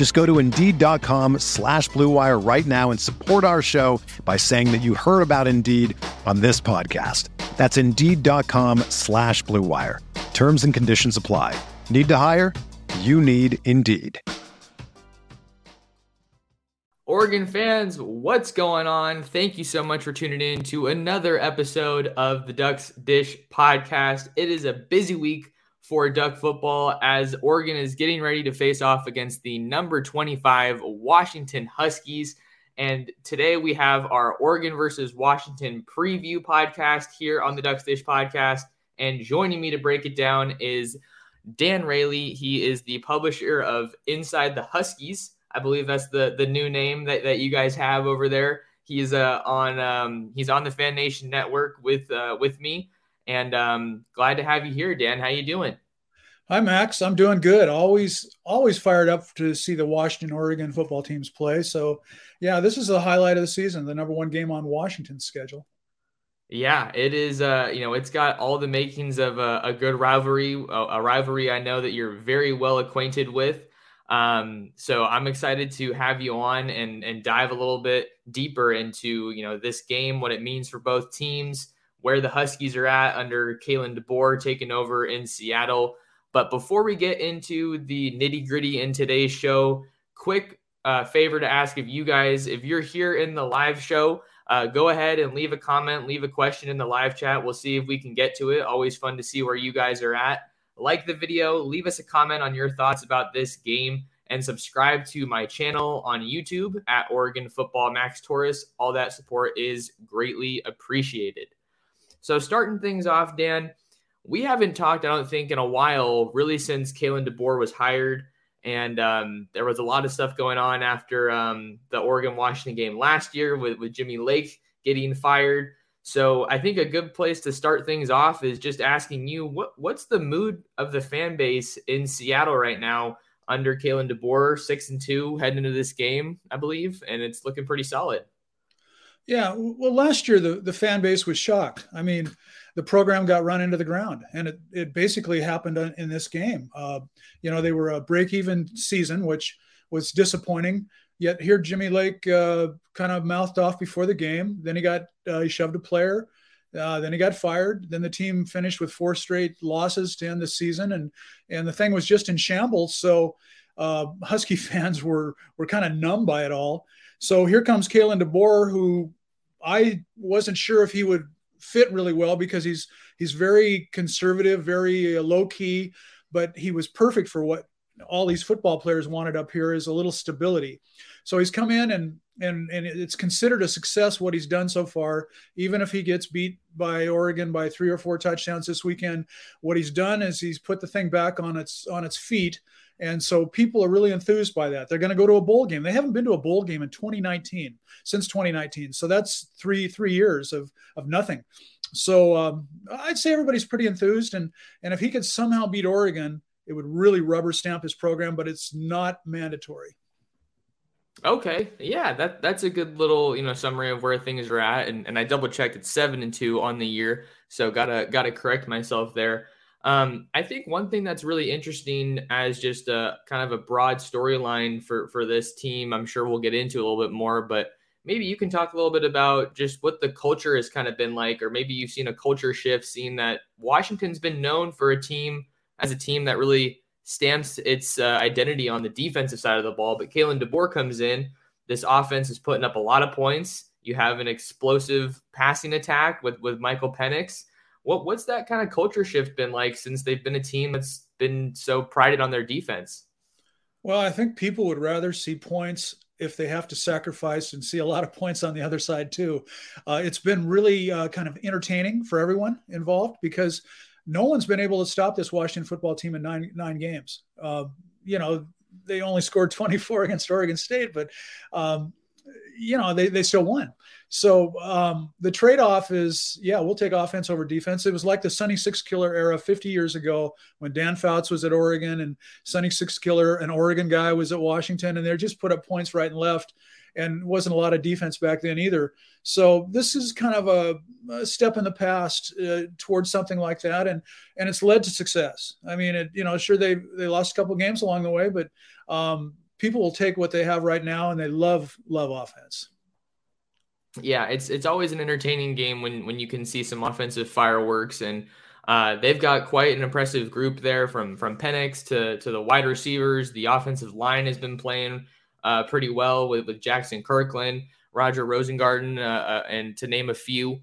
Just go to Indeed.com slash BlueWire right now and support our show by saying that you heard about Indeed on this podcast. That's Indeed.com slash BlueWire. Terms and conditions apply. Need to hire? You need Indeed. Oregon fans, what's going on? Thank you so much for tuning in to another episode of the Ducks Dish podcast. It is a busy week for Duck football as Oregon is getting ready to face off against the number 25 Washington Huskies. And today we have our Oregon versus Washington preview podcast here on the Ducks Dish podcast. And joining me to break it down is Dan Raley. He is the publisher of Inside the Huskies. I believe that's the the new name that, that you guys have over there. He's uh, on um, he's on the Fan Nation Network with uh, with me, and um, glad to have you here, Dan. How you doing? Hi, Max. I'm doing good. Always always fired up to see the Washington Oregon football teams play. So, yeah, this is the highlight of the season, the number one game on Washington's schedule. Yeah, it is. Uh, you know, it's got all the makings of a, a good rivalry, a, a rivalry I know that you're very well acquainted with. Um, so I'm excited to have you on and and dive a little bit deeper into you know this game, what it means for both teams, where the Huskies are at under Kalen DeBoer taking over in Seattle. But before we get into the nitty gritty in today's show, quick uh, favor to ask of you guys if you're here in the live show. Uh, go ahead and leave a comment, leave a question in the live chat. We'll see if we can get to it. Always fun to see where you guys are at like the video, leave us a comment on your thoughts about this game, and subscribe to my channel on YouTube at Oregon Football Max Torres. All that support is greatly appreciated. So, starting things off, Dan, we haven't talked, I don't think, in a while, really since Kalen DeBoer was hired. And um, there was a lot of stuff going on after um, the Oregon Washington game last year with, with Jimmy Lake getting fired. So I think a good place to start things off is just asking you what what's the mood of the fan base in Seattle right now under Kalen DeBoer, six and two heading into this game, I believe, and it's looking pretty solid. Yeah, well, last year the the fan base was shocked. I mean, the program got run into the ground, and it it basically happened in this game. Uh, you know, they were a break even season, which was disappointing. Yet here, Jimmy Lake uh, kind of mouthed off before the game. Then he got uh, he shoved a player. Uh, then he got fired. Then the team finished with four straight losses to end the season, and and the thing was just in shambles. So uh, Husky fans were were kind of numb by it all. So here comes Kalen DeBoer, who I wasn't sure if he would fit really well because he's he's very conservative, very uh, low key, but he was perfect for what all these football players wanted up here is a little stability. So he's come in and and and it's considered a success what he's done so far. Even if he gets beat by Oregon by three or four touchdowns this weekend, what he's done is he's put the thing back on its on its feet. And so people are really enthused by that. They're going to go to a bowl game. They haven't been to a bowl game in 2019 since 2019. So that's three three years of of nothing. So um, I'd say everybody's pretty enthused. And and if he could somehow beat Oregon, it would really rubber stamp his program. But it's not mandatory. Okay, yeah, that that's a good little you know summary of where things are at, and, and I double checked it's seven and two on the year, so gotta gotta correct myself there. Um, I think one thing that's really interesting as just a kind of a broad storyline for for this team, I'm sure we'll get into a little bit more, but maybe you can talk a little bit about just what the culture has kind of been like, or maybe you've seen a culture shift, seeing that Washington's been known for a team as a team that really stamps its uh, identity on the defensive side of the ball. But Kalen DeBoer comes in. This offense is putting up a lot of points. You have an explosive passing attack with with Michael Penix. What what's that kind of culture shift been like since they've been a team that's been so prided on their defense? Well, I think people would rather see points if they have to sacrifice and see a lot of points on the other side too. Uh, it's been really uh, kind of entertaining for everyone involved because no one's been able to stop this Washington football team in nine nine games. Uh, you know, they only scored 24 against Oregon State, but um, you know they they still won. So um, the trade off is, yeah, we'll take offense over defense. It was like the Sonny Sixkiller era 50 years ago when Dan Fouts was at Oregon and Sonny Sixkiller, an Oregon guy, was at Washington, and they just put up points right and left, and wasn't a lot of defense back then either. So this is kind of a, a step in the past uh, towards something like that, and and it's led to success. I mean, it you know, sure they they lost a couple games along the way, but um, people will take what they have right now, and they love love offense yeah, it's it's always an entertaining game when when you can see some offensive fireworks and uh, they've got quite an impressive group there from from Penix to to the wide receivers. The offensive line has been playing uh, pretty well with with Jaxson Kirkland, Roger Rosengarten, uh, uh and to name a few.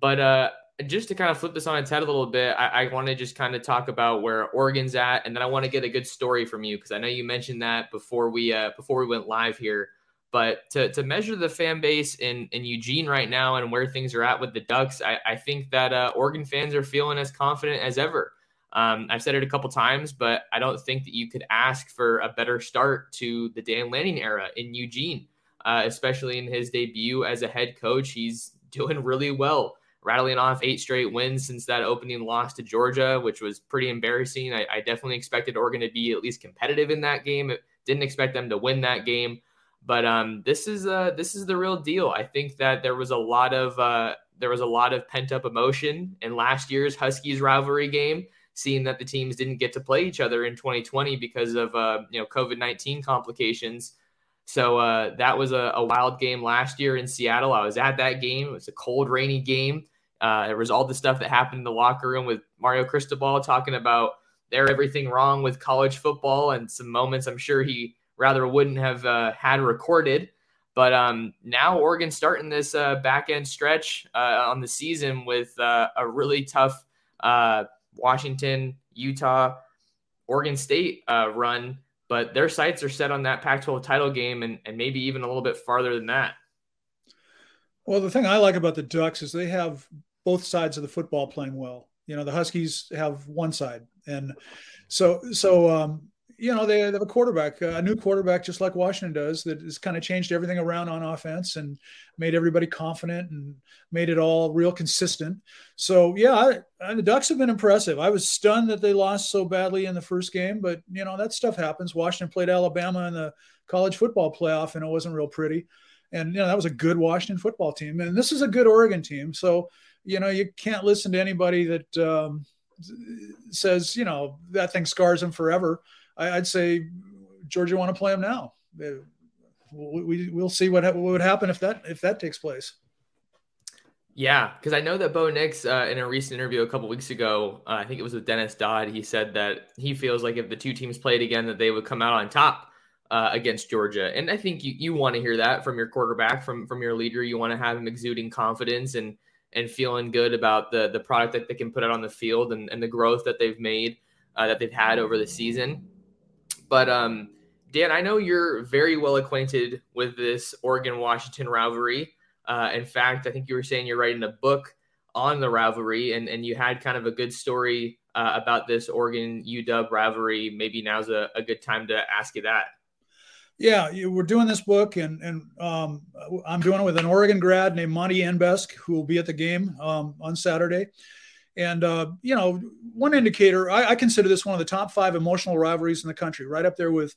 But uh, just to kind of flip this on its head a little bit, I, I want to just kind of talk about where Oregon's at, and then I want to get a good story from you because I know you mentioned that before we uh, before we went live here. But to, to measure the fan base in, in Eugene right now and where things are at with the Ducks, I, I think that uh, Oregon fans are feeling as confident as ever. Um, I've said it a couple times, but I don't think that you could ask for a better start to the Dan Lanning era in Eugene, uh, especially in his debut as a head coach. He's doing really well, rattling off eight straight wins since that opening loss to Georgia, which was pretty embarrassing. I, I definitely expected Oregon to be at least competitive in that game. Didn't expect them to win that game. But um, this is uh, this is the real deal. I think that there was a lot of uh, there was a lot of pent up emotion in last year's Huskies rivalry game, seeing that the teams didn't get to play each other in 2020 because of uh, you know COVID 19 complications. So uh, that was a, a, wild game last year in Seattle. I was at that game. It was a cold, rainy game. Uh, there was all the stuff that happened in the locker room with Mario Cristobal talking about there everything wrong with college football and some moments I'm sure he rather wouldn't have uh, had recorded. But um, now Oregon starting this uh, back end stretch uh, on the season with uh, a really tough uh, Washington, Utah, Oregon State uh, run. But their sights are set on that Pac 12 title game and, and maybe even a little bit farther than that. Well, the thing I like about the Ducks is they have both sides of the football playing well. You know, the Huskies have one side, and so so um, you know, they have a quarterback, a new quarterback, just like Washington does, that has kind of changed everything around on offense and made everybody confident and made it all real consistent. So, yeah, I, the Ducks have been impressive. I was stunned that they lost so badly in the first game, but, you know, that stuff happens. Washington played Alabama in the college football playoff, and it wasn't real pretty. And, you know, that was a good Washington football team. And this is a good Oregon team. So, you know, you can't listen to anybody that um, says, you know, that thing scars them forever I, would say Georgia want to play them now. We will see what, what would happen if that if that takes place. Yeah, because I know that Bo Nix, uh, in a recent interview a couple weeks ago, uh, I think it was with Dennis Dodd, he said that he feels like if the two teams played again, that they would come out on top uh, against Georgia. And I think you, you want to hear that from your quarterback, from from your leader. You want to have him exuding confidence and and feeling good about the the product that they can put out on the field and, and the growth that they've made, uh, that they've had over the season. But um, Dan, I know you're very well acquainted with this Oregon Washington rivalry. Uh, in fact, I think you were saying you're writing a book on the rivalry, and, and you had kind of a good story uh, about this Oregon UW rivalry. Maybe now's a, a good time to ask you that. Yeah, we're doing this book, and and um, I'm doing it with an Oregon grad named Monty Anbesk, who will be at the game um, on Saturday. And uh, you know, one indicator I, I, consider this one of the top five emotional rivalries in the country, right up there with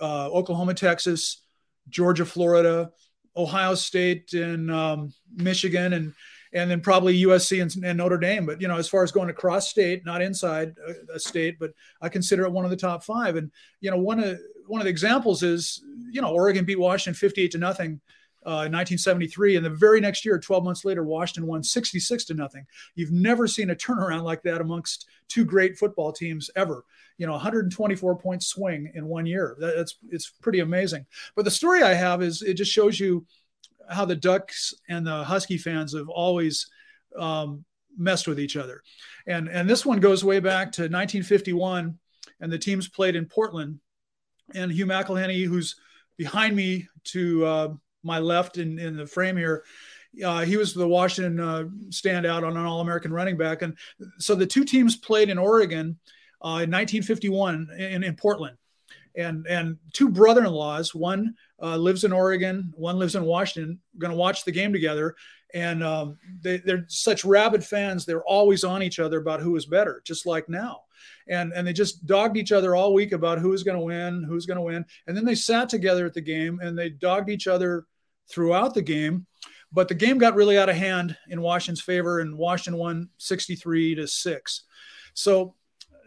uh, Oklahoma, Texas, Georgia, Florida, Ohio State, and um, Michigan, and and then probably USC and, and, Notre Dame. But you know, as far as going across state, not inside a, a state, but I consider it one of the top five. And you know, one of one of the examples is you know Oregon beat Washington 58 to nothing uh, in 1973, and the very next year, 12 months later, Washington won 66 to nothing. You've never seen a turnaround like that amongst two great football teams ever. You know, 124 point swing in one year. That's it's pretty amazing. But the story I have is it just shows you how the Ducks and the Husky fans have always um, messed with each other. And and this one goes way back to 1951, and the teams played in Portland. And Hugh McElhenny, who's behind me to uh, my left in, in the frame here, uh, he was the Washington uh, standout on an All American running back. And so the two teams played in Oregon uh, in 1951 in, in Portland. And, and two brother in laws, one uh, lives in Oregon, one lives in Washington, going to watch the game together. And um, they, they're such rabid fans, they're always on each other about who is better, just like now. And, and they just dogged each other all week about who was going to win, who's going to win. And then they sat together at the game and they dogged each other throughout the game but the game got really out of hand in Washington's favor, and Washington won 63 to six. So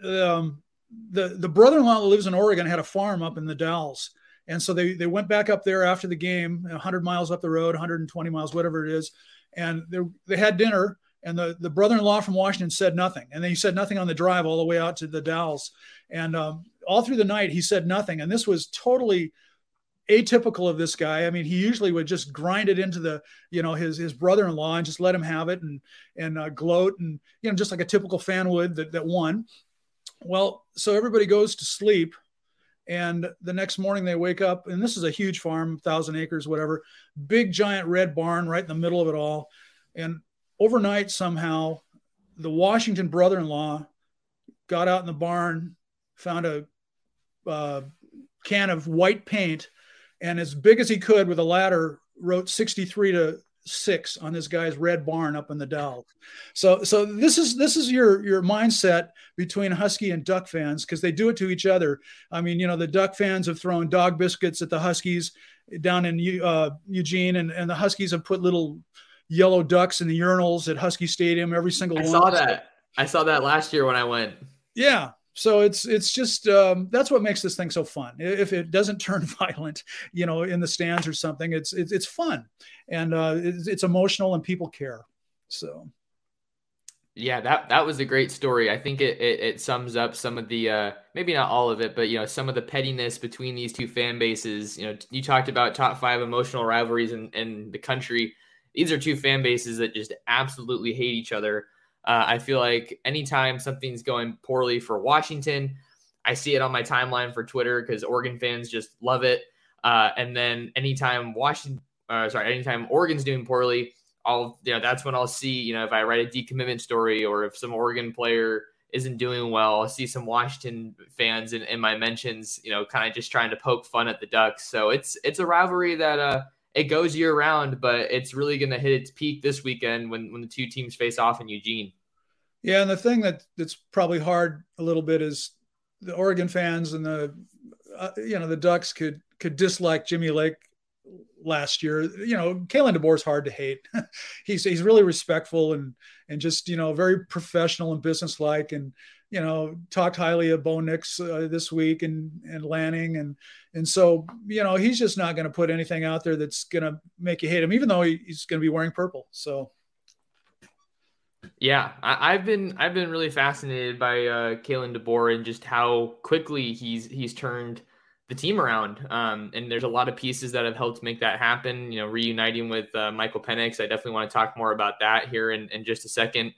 um, the the brother-in-law that lives in Oregon had a farm up in the Dalles, and so they they went back up there after the game, 100 miles up the road, 120 miles, whatever it is, and they they had dinner. And the, the brother-in-law from Washington said nothing, and then he said nothing on the drive all the way out to the Dalles, and um, all through the night he said nothing. And this was totally atypical of this guy. I mean, he usually would just grind it into the, you know, his his brother-in-law and just let him have it and and uh, gloat and you know just like a typical fan would that that won. Well, so everybody goes to sleep, and the next morning they wake up, and this is a huge farm, thousand acres, whatever, big giant red barn right in the middle of it all, and overnight somehow the Washington brother-in-law got out in the barn, found a uh, can of white paint and as big as he could with a ladder wrote 63 to six on this guy's red barn up in the Dalles. So so this is this is your your mindset between Husky and Duck fans because they do it to each other. I mean, you know, the Duck fans have thrown dog biscuits at the Huskies down in uh, Eugene, and, and the Huskies have put little yellow ducks in the urinals at Husky Stadium. Every single I one. saw that. I saw that last year when I went. Yeah, so it's it's just um, that's what makes this thing so fun. If it doesn't turn violent, you know, in the stands or something, it's it's, it's fun and uh, it's, it's emotional and people care. So. Yeah, that that was a great story. I think it, it, it sums up some of the uh, maybe not all of it, but you know some of the pettiness between these two fan bases. You know, you talked about top five emotional rivalries in, in the country. These are two fan bases that just absolutely hate each other. Uh, I feel like anytime something's going poorly for Washington, I see it on my timeline for Twitter because Oregon fans just love it. Uh, and then anytime Washington, uh, sorry, anytime Oregon's doing poorly, I'll, you know, that's when I'll see, you know, if I write a decommitment story or if some Oregon player isn't doing well, I'll see some Washington fans in, in my mentions, you know, kind of just trying to poke fun at the Ducks. So it's it's a rivalry that uh it goes year round, but it's really going to hit its peak this weekend when when the two teams face off in Eugene. Yeah, and the thing that that's probably hard a little bit is the Oregon fans and the uh, you know the Ducks could could dislike Jimmy Lake last year. You know, Kalen DeBoer's hard to hate. he's he's really respectful and and just you know very professional and businesslike and you know talked highly of Bo Nix uh, this week and and Lanning and and so you know he's just not going to put anything out there that's going to make you hate him, even though he, he's going to be wearing purple. So yeah, I, have been I've been really fascinated by uh, Kalen DeBoer and just how quickly he's he's turned the team around. Um, and there's a lot of pieces that have helped make that happen. You know, reuniting with uh, Michael Penix. I definitely want to talk more about that here in, in just a second.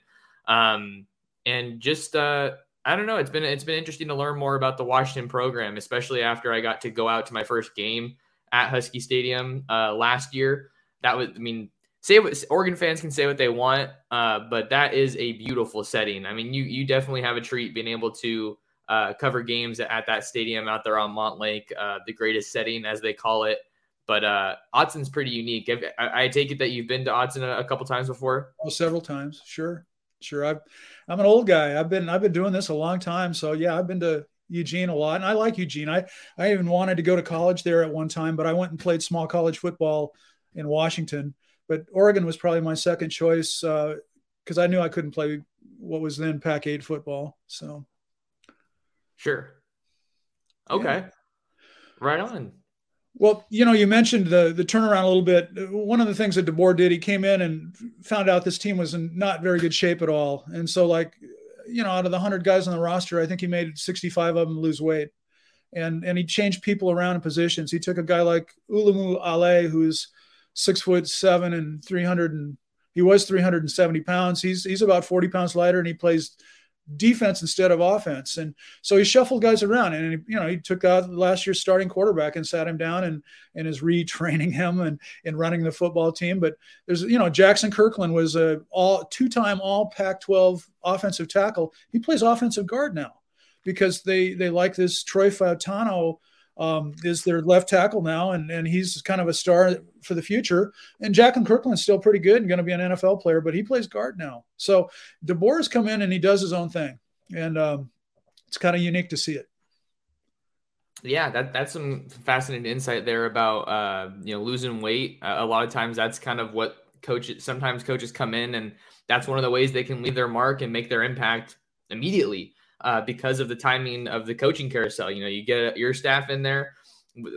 Um, and just uh, I don't know. It's been it's been interesting to learn more about the Washington program, especially after I got to go out to my first game at Husky Stadium uh, last year. That was, I mean, say what Oregon fans can say what they want, uh, but that is a beautiful setting. I mean, you you definitely have a treat being able to uh, cover games at that stadium out there on Montlake, uh, the greatest setting as they call it. But uh, Autzen's pretty unique. I, I, take it that you've been to Autzen a, a couple times before. Several times, sure, sure. I've, I'm an old guy. I've been I've been doing this a long time, so yeah, I've been to Eugene a lot, and I like Eugene. I I even wanted to go to college there at one time, but I went and played small college football in Washington but Oregon was probably my second choice because uh, I knew I couldn't play what was then Pac 8 football. So, sure. Okay. Yeah. Right on. Well, you know, you mentioned the the turnaround a little bit. One of the things that DeBoer did, he came in and found out this team was in not very good shape at all. And so, like, you know, out of the hundred guys on the roster, I think he made 65 of them lose weight. And and he changed people around in positions. He took a guy like Ulumoo Ale, who's six foot seven and 300 and He was 370 pounds. He's he's about 40 pounds lighter, and he plays defense instead of offense. And so he shuffled guys around and, you know, he took out last year's starting quarterback and sat him down and, and is retraining him and, and running the football team. But there's, you know, Jaxson Kirkland was a all two-time all Pac 12 offensive tackle. He plays offensive guard now because they, they like this Troy Fautanu um, is their left tackle now, and, and he's kind of a star for the future. And Jaxson Kirkland's still pretty good and going to be an NFL player, but he plays guard now. So DeBoer has come in and he does his own thing, and um, it's kind of unique to see it. Yeah, that that's some fascinating insight there about uh, you know losing weight. A lot of times that's kind of what coaches sometimes coaches come in and that's one of the ways they can leave their mark and make their impact immediately uh, because of the timing of the coaching carousel. You know, you get your staff in there.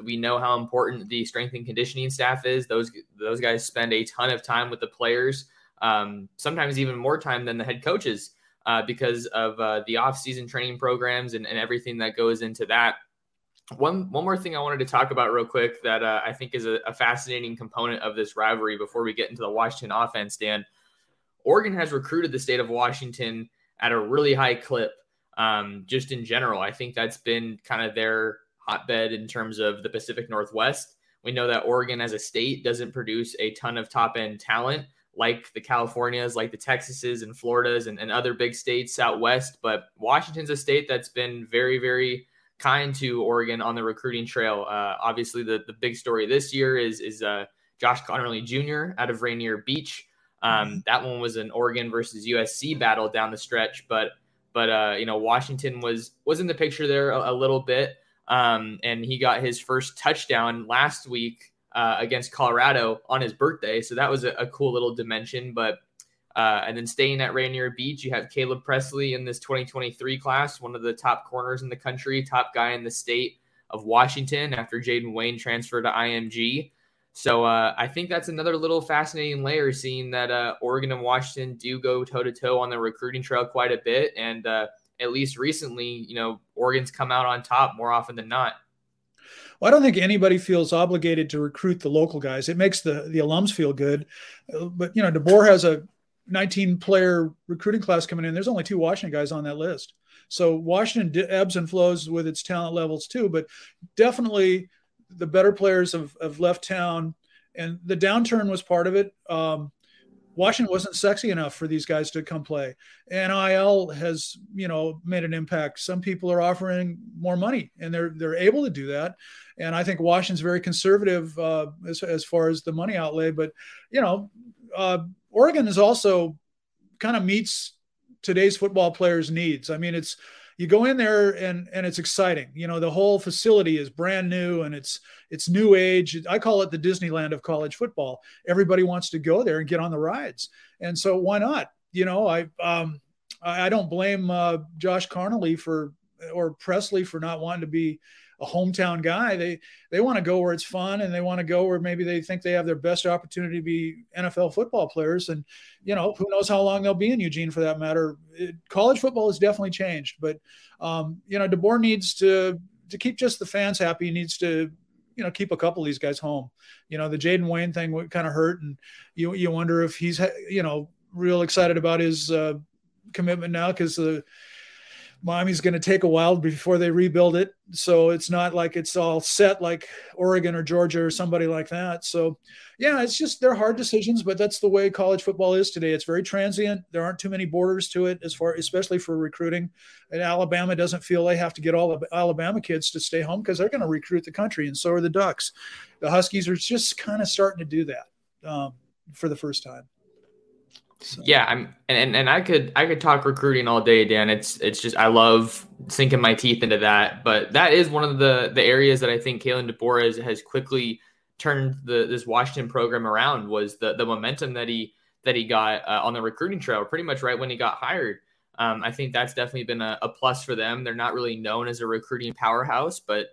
We know how important the strength and conditioning staff is. Those those guys spend a ton of time with the players, um, sometimes even more time than the head coaches, uh, because of uh, the off-season training programs and, and everything that goes into that. One one more thing I wanted to talk about real quick that uh, I think is a, a, fascinating component of this rivalry before we get into the Washington offense. Dan, Oregon has recruited the state of Washington at a really high clip um, just in general. I think that's been kind of their hotbed in terms of the Pacific Northwest. We know that Oregon as a state doesn't produce a ton of top end talent like the Californias, like the Texases and Floridas and, and other big states out west. But Washington's a state that's been very, very kind to Oregon on the recruiting trail. Uh, obviously, the, the big story this year is, is uh, Josh Conerly Jr. out of Rainier Beach. Um, mm-hmm. that one was an Oregon versus USC battle down the stretch, but but uh, you know Washington was was in the picture there a, a little bit, um, and he got his first touchdown last week uh, against Colorado on his birthday, so that was a, a cool little dimension. But uh, and then staying at Rainier Beach, you have Caleb Presley in this 2023 class, one of the top corners in the country, top guy in the state of Washington after Jaden Wayne transferred to IMG. So uh, I think that's another little fascinating layer, seeing that uh, Oregon and Washington do go toe to toe on the recruiting trail quite a bit, and uh, at least recently, you know, Oregon's come out on top more often than not. Well, I don't think anybody feels obligated to recruit the local guys. It makes the the alums feel good, uh, but you know, DeBoer has a 19 player recruiting class coming in. There's only two Washington guys on that list, so Washington ebbs and flows with its talent levels too. But definitely the better players have, have left town, and the downturn was part of it. Um, Washington wasn't sexy enough for these guys to come play. NIL has, you know, made an impact. Some people are offering more money, and they're they're able to do that. And I think Washington's very conservative uh, as as far as the money outlay. But you know, uh, Oregon is also kind of meets today's football players' needs. I mean, it's you go in there and and it's exciting. You know the whole facility is brand new and it's it's new age. I call it the disneyland of college football. Everybody wants to go there and get on the rides. And so why not? You know i um i don't blame uh, josh Conerly for or presley for not wanting to be a hometown guy. They they want to go where it's fun and they want to go where maybe they think they have their best opportunity to be NFL football players. And you know, who knows how long they'll be in Eugene for that matter. It, college football has definitely changed, but um, you know, DeBoer needs to to keep just the fans happy. He needs to you know keep a couple of these guys home. You know, the Jaden Wayne thing kind of hurt, and you you wonder if he's you know real excited about his uh, commitment now because the Miami's going to take a while before they rebuild it. So it's not like it's all set like Oregon or Georgia or somebody like that. So, yeah, it's just they're hard decisions, but that's the way college football is today. It's very transient. There aren't too many borders to it as far, especially for recruiting. And Alabama doesn't feel they have to get all the Alabama kids to stay home because they're going to recruit the country, and so are the Ducks. The Huskies are just kind of starting to do that um, for the first time. So. Yeah, I'm and, and I could I could talk recruiting all day, Dan. It's it's just I love sinking my teeth into that. But that is one of the the areas that I think Kalen DeBoer has, has quickly turned the this Washington program around was the the momentum that he that he got uh, on the recruiting trail pretty much right when he got hired. Um, I think that's definitely been a, a plus for them. They're not really known as a recruiting powerhouse, but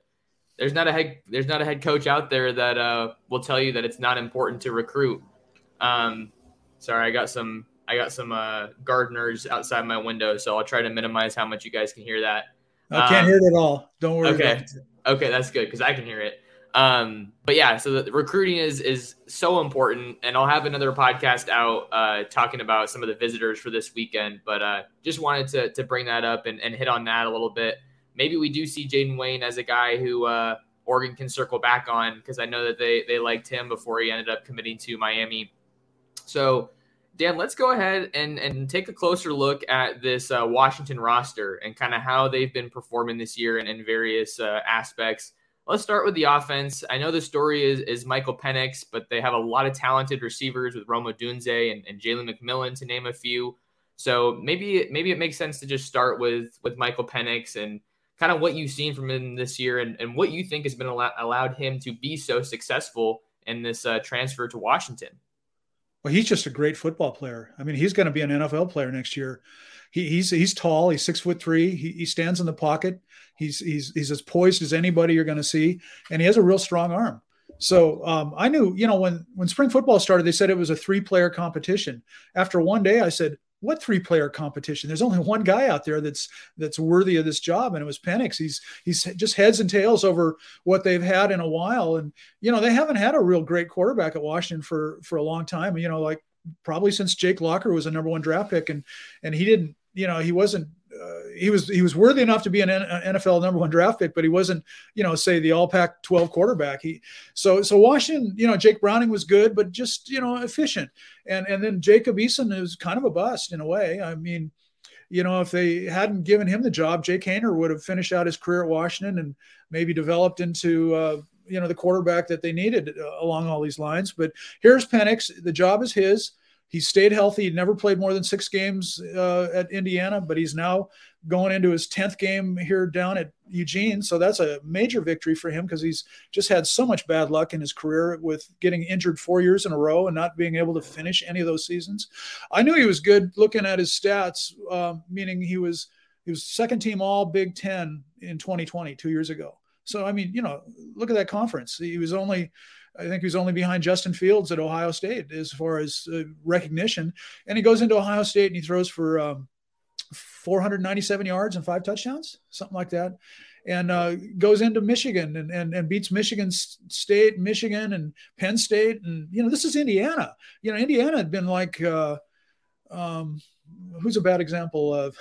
there's not a head there's not a head coach out there that uh, will tell you that it's not important to recruit. Um, Sorry, I got some I got some uh, gardeners outside my window, so I'll try to minimize how much you guys can hear that. I can't um, hear it at all. Don't worry. Okay. Okay, that's good because I can hear it. Um, but yeah, so the recruiting is is so important, and I'll have another podcast out uh, talking about some of the visitors for this weekend. But uh, just wanted to to bring that up and, and hit on that a little bit. Maybe we do see Jaden Wayne as a guy who uh, Oregon can circle back on because I know that they they liked him before he ended up committing to Miami. So. Dan, let's go ahead and, and take a closer look at this uh, Washington roster and kind of how they've been performing this year in, in various uh, aspects. Let's start with the offense. I know the story is, is Michael Penix, but they have a lot of talented receivers with Rome Odunze and, and Jalen McMillan, to name a few. So maybe maybe it makes sense to just start with with Michael Penix and kind of what you've seen from him this year and, and what you think has been al- allowed him to be so successful in this uh, transfer to Washington. Well, he's just a great football player. I mean, he's going to be an NFL player next year. He, he's he's tall. He's six foot three. He, he stands in the pocket. He's he's he's as poised as anybody you're going to see, and he has a real strong arm. So um, I knew, you know, when when spring football started, they said it was a three player competition. After one day, I said, "What three player competition? There's only one guy out there that's that's worthy of this job, and it was Penix. He's he's just heads and tails over what they've had in a while, and you know they haven't had a real great quarterback at Washington for for a long time. You know, like probably since Jake Locker was a number one draft pick, and and he didn't you know, he wasn't. Uh, he was he was worthy enough to be an NFL number one draft pick, but he wasn't, you know, say the All Pac-12 quarterback. He so so Washington, you know, Jake Browning was good, but just you know efficient, and and then Jacob Eason is kind of a bust in a way. I mean, you know, if they hadn't given him the job, Jake Haener would have finished out his career at Washington and maybe developed into. Uh, you know the quarterback that they needed uh, along all these lines. But here's Penix. The job is his he stayed healthy. He never played more than six games uh, at Indiana, but he's now going into his 10th game here down at Eugene. So that's a major victory for him because he's just had so much bad luck in his career with getting injured four years in a row and not being able to finish any of those seasons. I knew he was good looking at his stats, um, meaning he was he was second team all Big Ten in 2020, two years ago. So I mean, you know, look at that conference. He was only I think he's only behind Justin Fields at Ohio State as far as uh, recognition. And he goes into Ohio State and he throws for um, 497 yards and five touchdowns, something like that. And uh, goes into Michigan and, and, and beats Michigan State, Michigan, and Penn State. And, you know, this is Indiana. You know, Indiana had been like, uh, um, who's a bad example of,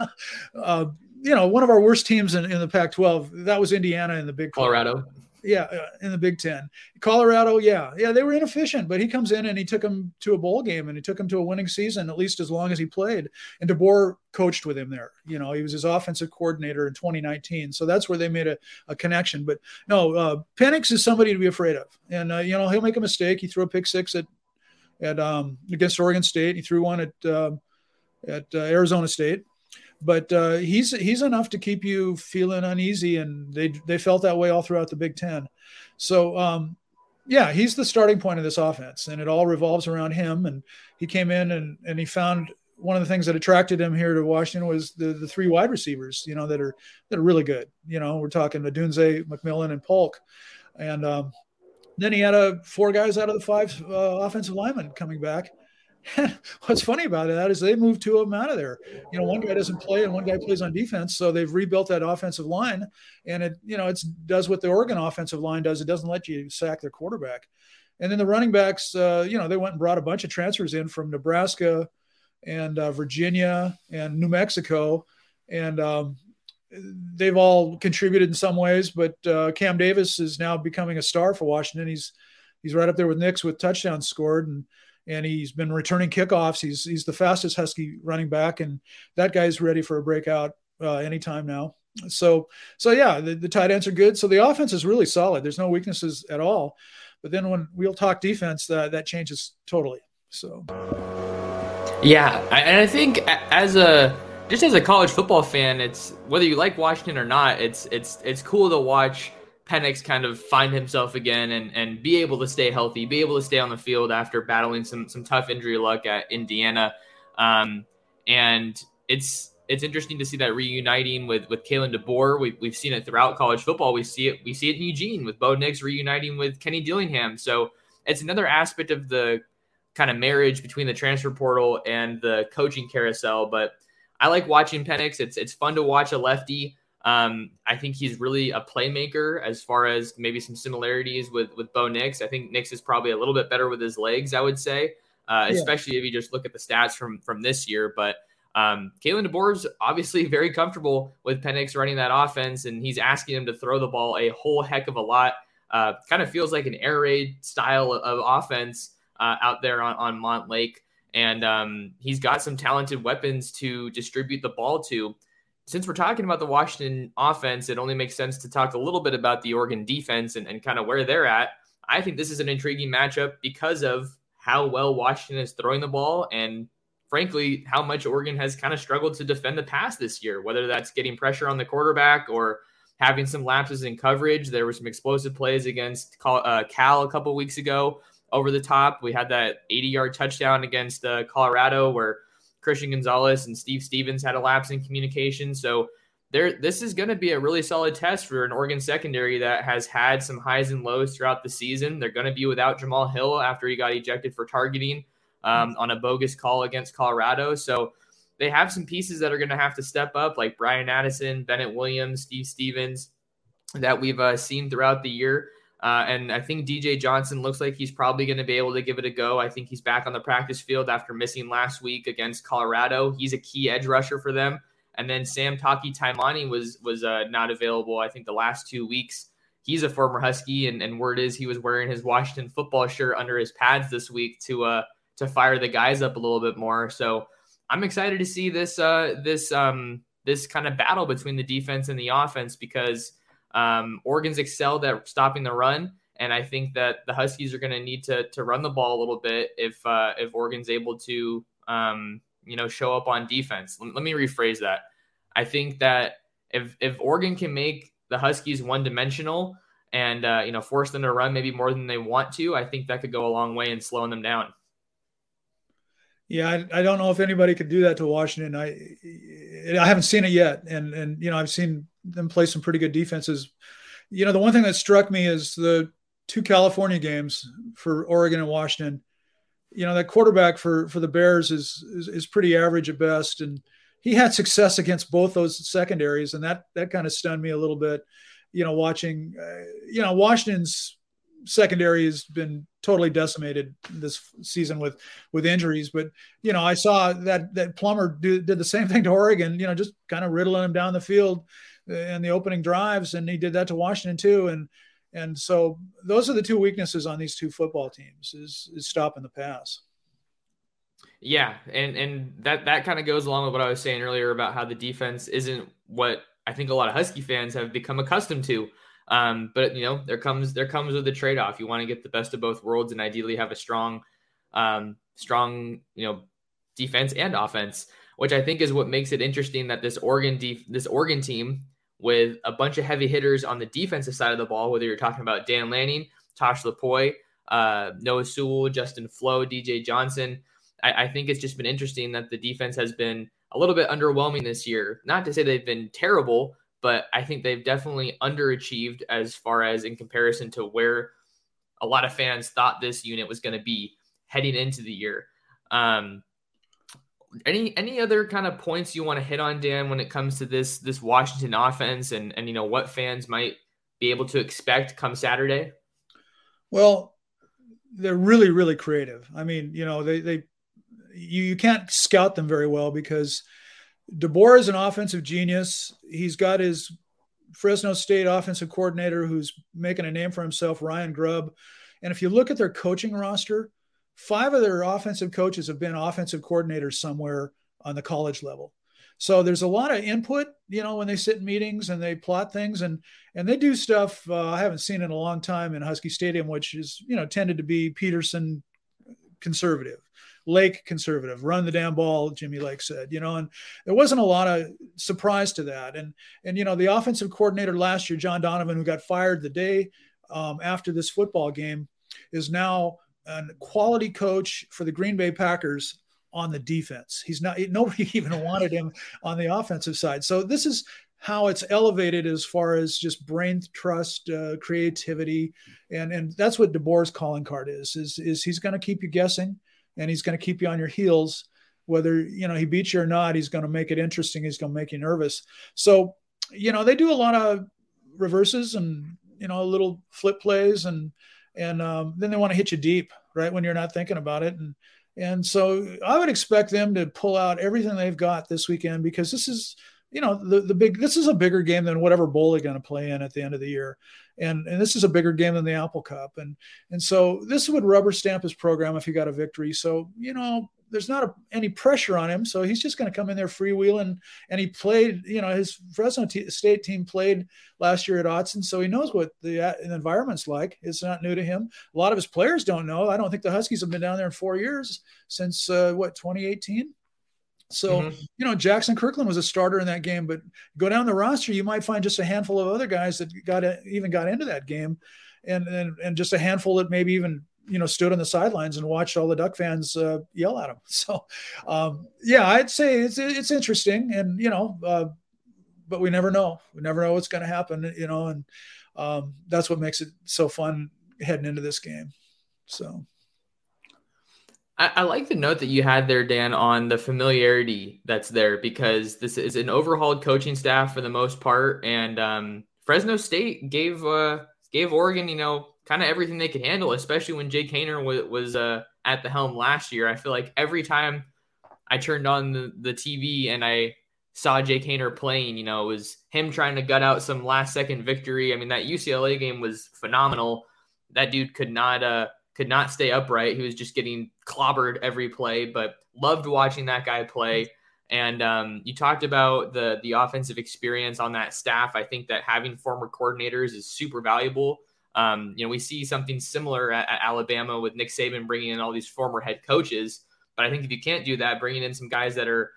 uh, you know, one of our worst teams in, in the Pac 12. That was Indiana in the Big Colorado yeah, uh, in the Big Ten. Colorado, yeah, yeah, they were inefficient, but he comes in and he took them to a bowl game and he took them to a winning season, at least as long as he played. And DeBoer coached with him there. You know, he was his offensive coordinator in 2019, so that's where they made a, a connection. But no, uh, Penix is somebody to be afraid of, and uh, you know he'll make a mistake. He threw a pick six at at um, against Oregon State. He threw one at uh, at uh, Arizona State but uh, he's he's enough to keep you feeling uneasy, and they they felt that way all throughout the Big Ten. So um, yeah, he's the starting point of this offense, and it all revolves around him. And he came in and and he found one of the things that attracted him here to Washington was the the three wide receivers, you know, that are that are really good. You know, we're talking Odunze, McMillan, and Polk, and um, then he had a four guys out of the five uh, offensive linemen coming back what's funny about that is they moved two of them out of there. You know, one guy doesn't play and one guy plays on defense, so they've rebuilt that offensive line, and it you know it does what the Oregon offensive line does. It doesn't let you sack their quarterback. And then the running backs, uh, you know, they went and brought a bunch of transfers in from Nebraska and uh, Virginia and New Mexico, and um, they've all contributed in some ways. But uh, Cam Davis is now becoming a star for Washington. He's he's right up there with Nix with touchdowns scored and and he's been returning kickoffs. He's he's the fastest Husky running back, and that guy's ready for a breakout uh, anytime now. So so yeah, the, the tight ends are good. So the offense is really solid. There's no weaknesses at all. But then when we'll talk defense, that that changes totally. So yeah, and I think as a just as a college football fan, it's whether you like Washington or not, it's it's it's cool to watch Penix kind of find himself again and and be able to stay healthy, be able to stay on the field after battling some some tough injury luck at Indiana. Um, and it's it's interesting to see that reuniting with with Kalen DeBoer. We, we've seen it throughout college football. We see it we see it in Eugene with Bo Nix reuniting with Kenny Dillingham. So it's another aspect of the kind of marriage between the transfer portal and the coaching carousel. But I like watching Penix. It's it's fun to watch a lefty Um, I think he's really a playmaker as far as maybe some similarities with with Bo Nix. I think Nix is probably a little bit better with his legs. I would say, uh, yeah. especially if you just look at the stats from from this year. But um, Kalen DeBoer's obviously very comfortable with Penix running that offense, and he's asking him to throw the ball a whole heck of a lot. Uh, kind of feels like an air raid style of, of offense uh, out there on, on Montlake. And um, he's got some talented weapons to distribute the ball to since we're talking about the Washington offense, it only makes sense to talk a little bit about the Oregon defense and, and kind of where they're at. I think this is an intriguing matchup because of how well Washington is throwing the ball and frankly how much Oregon has kind of struggled to defend the pass this year, whether that's getting pressure on the quarterback or having some lapses in coverage. There were some explosive plays against uh, Cal a couple weeks ago over the top. We had that 80 yard touchdown against uh, Colorado where Christian Gonzalez and Steve Stephens had a lapse in communication. So there, this is going to be a really solid test for an Oregon secondary that has had some highs and lows throughout the season. They're going to be without Jamal Hill after he got ejected for targeting um, on a bogus call against Colorado. So they have some pieces that are going to have to step up, like Bryan Addison, Bennett Williams, Steve Stephens, that we've uh, seen throughout the year. Uh, and I think DJ Johnson looks like he's probably going to be able to give it a go. I think he's back on the practice field after missing last week against Colorado. He's a key edge rusher for them. And then Sam Taki Taimani was was uh, not available. I think the last two weeks. He's a former Husky, and, and word is he was wearing his Washington football shirt under his pads this week to uh to fire the guys up a little bit more. So I'm excited to see this uh this um this kind of battle between the defense and the offense because um, Oregon's excelled at stopping the run, and I think that the Huskies are going to need to to run the ball a little bit if uh, if Oregon's able to um, you know show up on defense. Let, let me rephrase that. I think that if if Oregon can make the Huskies one dimensional and uh, you know force them to run maybe more than they want to, I think that could go a long way in slowing them down. Yeah, I, I, don't know if anybody could do that to Washington. I I haven't seen it yet, and and you know I've seen them play some pretty good defenses. You know, the one thing that struck me is the two California games for Oregon and Washington. You know, that quarterback for for the Bears is is, is pretty average at best, and he had success against both those secondaries, and that that kind of stunned me a little bit. You know, watching, uh, you know, Washington's secondary has been totally decimated this season with with injuries. But you know, I saw that that Plummer do, did the same thing to Oregon. You know, just kind of riddling him down the field in the opening drives, and he did that to Washington too. And and so those are the two weaknesses on these two football teams is is stopping the pass. Yeah, and and that that kind of goes along with what I was saying earlier about how the defense isn't what I think a lot of Husky fans have become accustomed to. Um, but you know, there comes there comes with the trade off. You want to get the best of both worlds and ideally have a strong, um, strong you know defense and offense, which I think is what makes it interesting that this Oregon def- this Oregon team with a bunch of heavy hitters on the defensive side of the ball, whether you're talking about Dan Lanning, Tosh Lupoi, uh, Noah Sewell, Justin Flowe, DJ Johnson. I, I think it's just been interesting that the defense has been a little bit underwhelming this year. Not to say they've been terrible, but I think they've definitely underachieved as far as in comparison to where a lot of fans thought this unit was going to be heading into the year. Um, any any other kind of points you want to hit on, Dan, when it comes to this this Washington offense and and you know what fans might be able to expect come Saturday? Well, they're really really creative. I mean, you know, they they you, you can't scout them very well because DeBoer is an offensive genius. He's got his Fresno State offensive coordinator who's making a name for himself, Ryan Grubb. And if you look at their coaching roster, five of their offensive coaches have been offensive coordinators somewhere on the college level. So there's a lot of input, you know, when they sit in meetings and they plot things and and they do stuff uh, I haven't seen in a long time in Husky Stadium, which is you know tended to be Petersen conservative. Lake conservative, run the damn ball, Jimmy Lake said, you know, and there wasn't a lot of surprise to that. And, and, you know, the offensive coordinator last year, John Donovan, who got fired the day um, after this football game, is now a quality coach for the Green Bay Packers on the defense. He's not, nobody even wanted him on the offensive side. So this is how it's elevated as far as just brain trust, uh, creativity, and and that's what DeBoer's calling card is. Is is he's going to keep you guessing and he's going to keep you on your heels whether you know he beats you or not he's going to make it interesting he's going to make you nervous so you know, they do a lot of reverses and you know little flip plays and and um, then they want to hit you deep right when you're not thinking about it. And and so I would expect them to pull out everything they've got this weekend because this is you know the the big this is a bigger game than whatever bowl they're going to play in at the end of the year. And and this is a bigger game than the apple cup. And and so this would rubber stamp his program if he got a victory. So you know there's not a, any pressure on him. So he's just going to come in there freewheeling. And he played you know his fresno t- state team played last year at Autzen, so he knows what the, uh, the environment's like. It's not new to him. A lot of his players don't know. I don't think the huskies have been down there in four years since uh, what 2018 so, mm-hmm. you know, Jaxson Kirkland was a starter in that game, but go down the roster, you might find just a handful of other guys that got even got into that game, and and and just a handful that maybe even you know stood on the sidelines and watched all the Duck fans uh, yell at him. So, um, yeah, I'd say it's it's interesting, and you know, uh, but we never know. We never know what's going to happen, you know, and um, that's what makes it so fun heading into this game. So. I, like the note that you had there, Dan, on the familiarity that's there because this is an overhauled coaching staff for the most part, and um, Fresno State gave uh, gave Oregon, you know, kind of everything they could handle, especially when Jake Haener was, was uh, at the helm last year. I feel like every time I turned on the, the TV and I saw Jake Haener playing, you know, it was him trying to gut out some last second victory. I mean, that UCLA game was phenomenal. That dude could not uh could not stay upright. He was just getting clobbered every play, but loved watching that guy play. And um, you talked about the the offensive experience on that staff. I think that having former coordinators is super valuable. Um, you know, we see something similar at, at, Alabama with Nick Saban bringing in all these former head coaches. But I think if you can't do that, bringing in some guys that are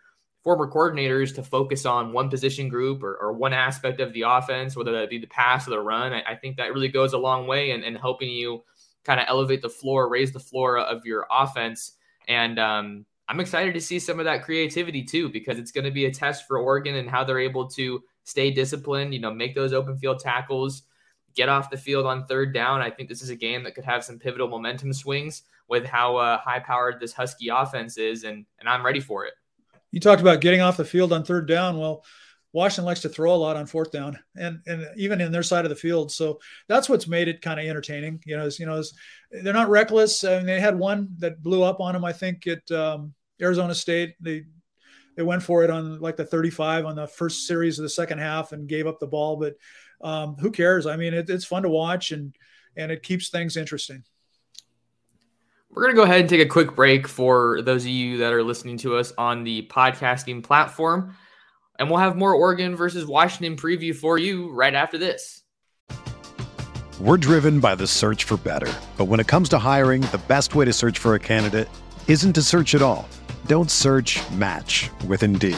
former coordinators to focus on one position group or, or one aspect of the offense, whether that be the pass or the run, I, I think that really goes a long way in, in helping you kind of elevate the floor, raise the floor of your offense. And um, I'm excited to see some of that creativity too, because it's going to be a test for Oregon and how they're able to stay disciplined, you know, make those open field tackles, get off the field on third down. I think this is a game that could have some pivotal momentum swings with how uh, high powered this Husky offense is. And, and I'm ready for it. You talked about getting off the field on third down. Well, Washington likes to throw a lot on fourth down and, and even in their side of the field. So that's what's made it kind of entertaining. You know, you know, they're not reckless. I mean, they had one that blew up on them. I think at um, Arizona State, they, they went for it on like the 35 on the first series of the second half and gave up the ball, but um, who cares? I mean, it, it's fun to watch and, and it keeps things interesting. We're going to go ahead and take a quick break for those of you that are listening to us on the podcasting platform. And we'll have more Oregon versus Washington preview for you right after this. We're driven by the search for better. But when it comes to hiring, the best way to search for a candidate isn't to search at all. Don't search match with Indeed.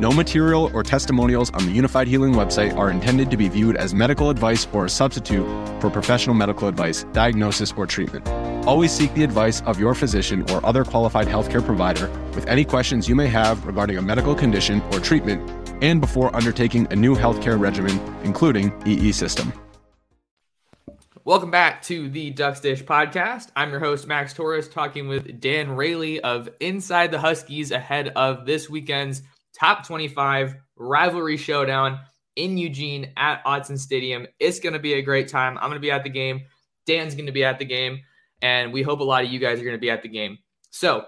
No material or testimonials on the Unifyd Healing website are intended to be viewed as medical advice or a substitute for professional medical advice, diagnosis, or treatment. Always seek the advice of your physician or other qualified healthcare provider with any questions you may have regarding a medical condition or treatment and before undertaking a new healthcare regimen, including EE system. Welcome back to the Ducks Dish podcast. I'm your host, Max Torres, talking with Dan Raley of Inside the Huskies ahead of this weekend's top 25 rivalry showdown in Eugene at Autzen Stadium. It's going to be a great time. I'm going to be at the game. Dan's going to be at the game. And we hope a lot of you guys are going to be at the game. So,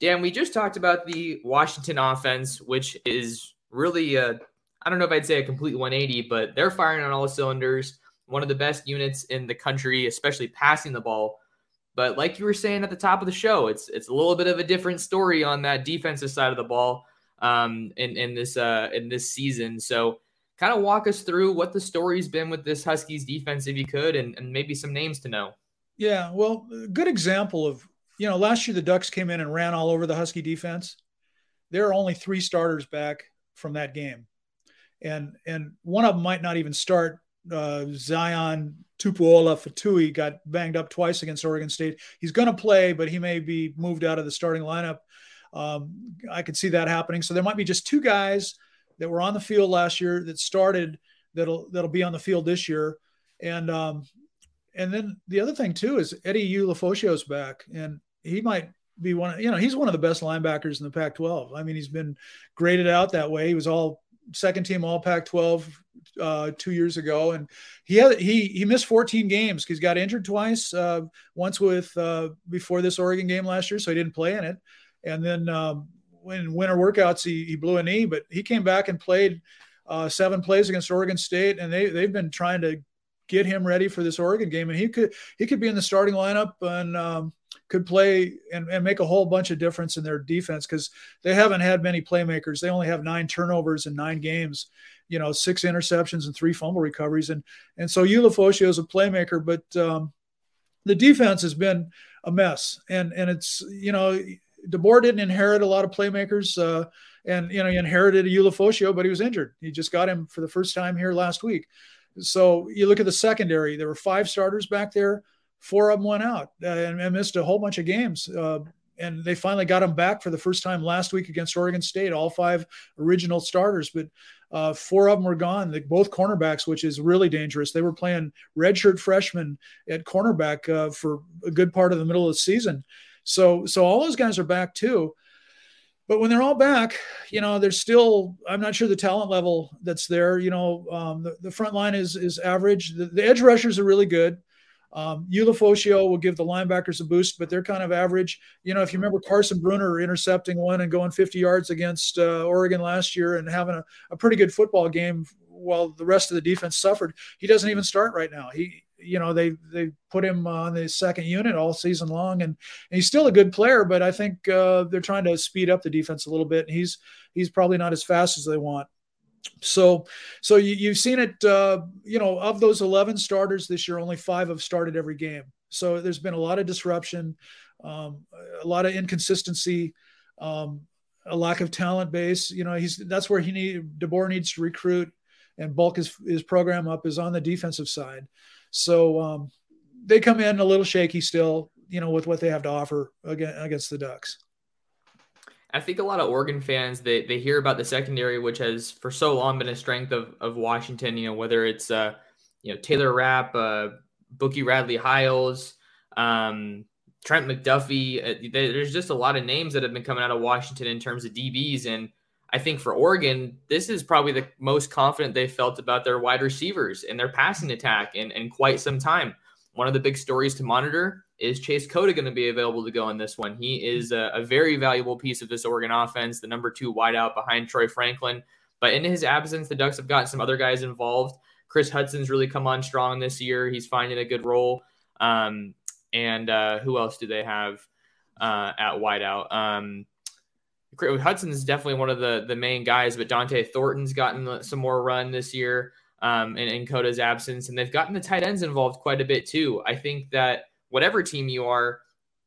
Dan, we just talked about the Washington offense, which is really, a, I don't know if I'd say a complete 180, but they're firing on all cylinders. One of the best units in the country, especially passing the ball. But like you were saying at the top of the show, it's it's a little bit of a different story on that defensive side of the ball um, in in this uh, in this season. So, kind of walk us through what the story's been with this Huskies defense, if you could, and, and maybe some names to know. Yeah, well, good example of you know last year the Ducks came in and ran all over the Husky defense. There are only three starters back from that game, and and one of them might not even start. Uh, Zion Tupuola-Feteti got banged up twice against Oregon State. He's going to play, but he may be moved out of the starting lineup um, I could see that happening. So there might be just two guys that were on the field last year that started that'll that'll be on the field this year, and um, and then the other thing too is Eddie Ulofoshio's back, and he might be one. Of, you know, he's one of the best linebackers in the Pac-12. I mean, he's been graded out that way. He was all second team All Pac-12 uh, two years ago, and he had he he missed 14 games because he got injured twice. Uh, once with uh, before this Oregon game last year, so he didn't play in it. And then um, when winter workouts, he, he blew a knee, but he came back and played uh, seven plays against Oregon State, and they they've been trying to get him ready for this Oregon game, and he could he could be in the starting lineup and um, could play and, and make a whole bunch of difference in their defense because they haven't had many playmakers. They only have nine turnovers in nine games, you know, six interceptions and three fumble recoveries, and and so Ulofoshio is a playmaker, but um, the defense has been a mess, and and it's you know DeBoer didn't inherit a lot of playmakers, uh, and you know he inherited a Ulofoshio, but he was injured. He just got him for the first time here last week. So you look at the secondary; there were five starters back there. Four of them went out uh, and, and, missed a whole bunch of games. Uh, and they finally got him back for the first time last week against Oregon State. All five original starters, but uh, four of them were gone. They, both cornerbacks, which is really dangerous. They were playing redshirt freshmen at cornerback uh, for a good part of the middle of the season. So so all those guys are back too. But when they're all back, you know, there's still I'm not sure the talent level that's there. You know, um, the, the front line is is average. The, the edge rushers are really good. Um, Ulofoshio will give the linebackers a boost, but they're kind of average. You know, if you remember Carson Bruener intercepting one and going 50 yards against uh, Oregon last year and having a, a pretty good football game while the rest of the defense suffered, he doesn't even start right now. He you know they they put him on the second unit all season long, and, and he's still a good player. But I think uh, they're trying to speed up the defense a little bit. He's he's probably not as fast as they want. So so you, have seen it. Uh, you know, of those eleven starters this year, only five have started every game. So there's been a lot of disruption, um, a lot of inconsistency. Um, a lack of talent base. You know, he's that's where he need DeBoer needs to recruit and bulk his his program up is on the defensive side. So um, they come in a little shaky still, you know, with what they have to offer again against the Ducks. I think a lot of Oregon fans they they hear about the secondary, which has for so long been a strength of of Washington. You know, whether it's uh, you know Taylor Rapp, uh, Bookie Radley Hiles, um, Trent McDuffie. Uh, there's just a lot of names that have been coming out of Washington in terms of DBs, and I think for Oregon, this is probably the most confident they felt about their wide receivers and their passing attack in, in quite some time. One of the big stories to monitor is Chase Cota going to be available to go in this one? He is a, a, very valuable piece of this Oregon offense, the number two wideout behind Troy Franklin. But in his absence, the Ducks have gotten some other guys involved. Kris Hutson's really come on strong this year. He's finding a good role. Um, and uh, who else do they have uh, at wideout? Um, Hutson is definitely one of the the main guys, but Dont'e Thornton's gotten some more run this year um, in, in Cota's absence, and they've gotten the tight ends involved quite a bit too. I think that whatever team you are,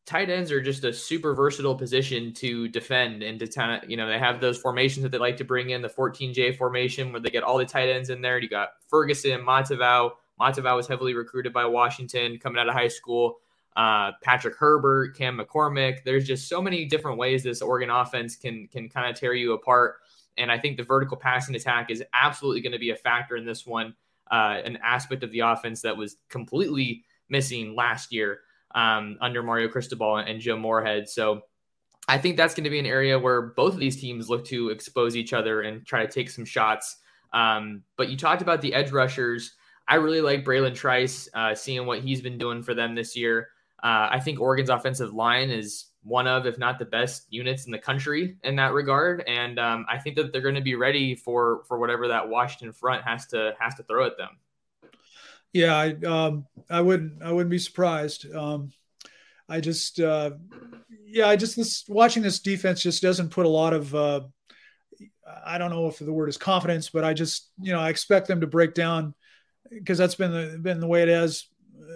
tight ends are just a super versatile position to defend and to kind of, you know, they have those formations that they like to bring in the 14J formation where they get all the tight ends in there. You got Ferguson, Matavao. Matavao was heavily recruited by Washington coming out of high school. Uh, Patrick Herbert, Cam McCormick. There's just so many different ways this Oregon offense can can kind of tear you apart. And I think the vertical passing attack is absolutely going to be a factor in this one, uh, an aspect of the offense that was completely missing last year um, under Mario Cristobal and Joe Moorhead. So I think that's going to be an area where both of these teams look to expose each other and try to take some shots. Um, but you talked about the edge rushers. I really like Bralen Trice, uh, seeing what he's been doing for them this year. Uh, I think Oregon's offensive line is one of, if not the best units in the country in that regard, and um, I think that they're going to be ready for for whatever that Washington front has to has to throw at them. Yeah, I um, I wouldn't I wouldn't be surprised. Um, I just uh, yeah, I just this watching this defense just doesn't put a lot of uh, I don't know if the word is confidence, but I just you know I expect them to break down because that's been the been the way it has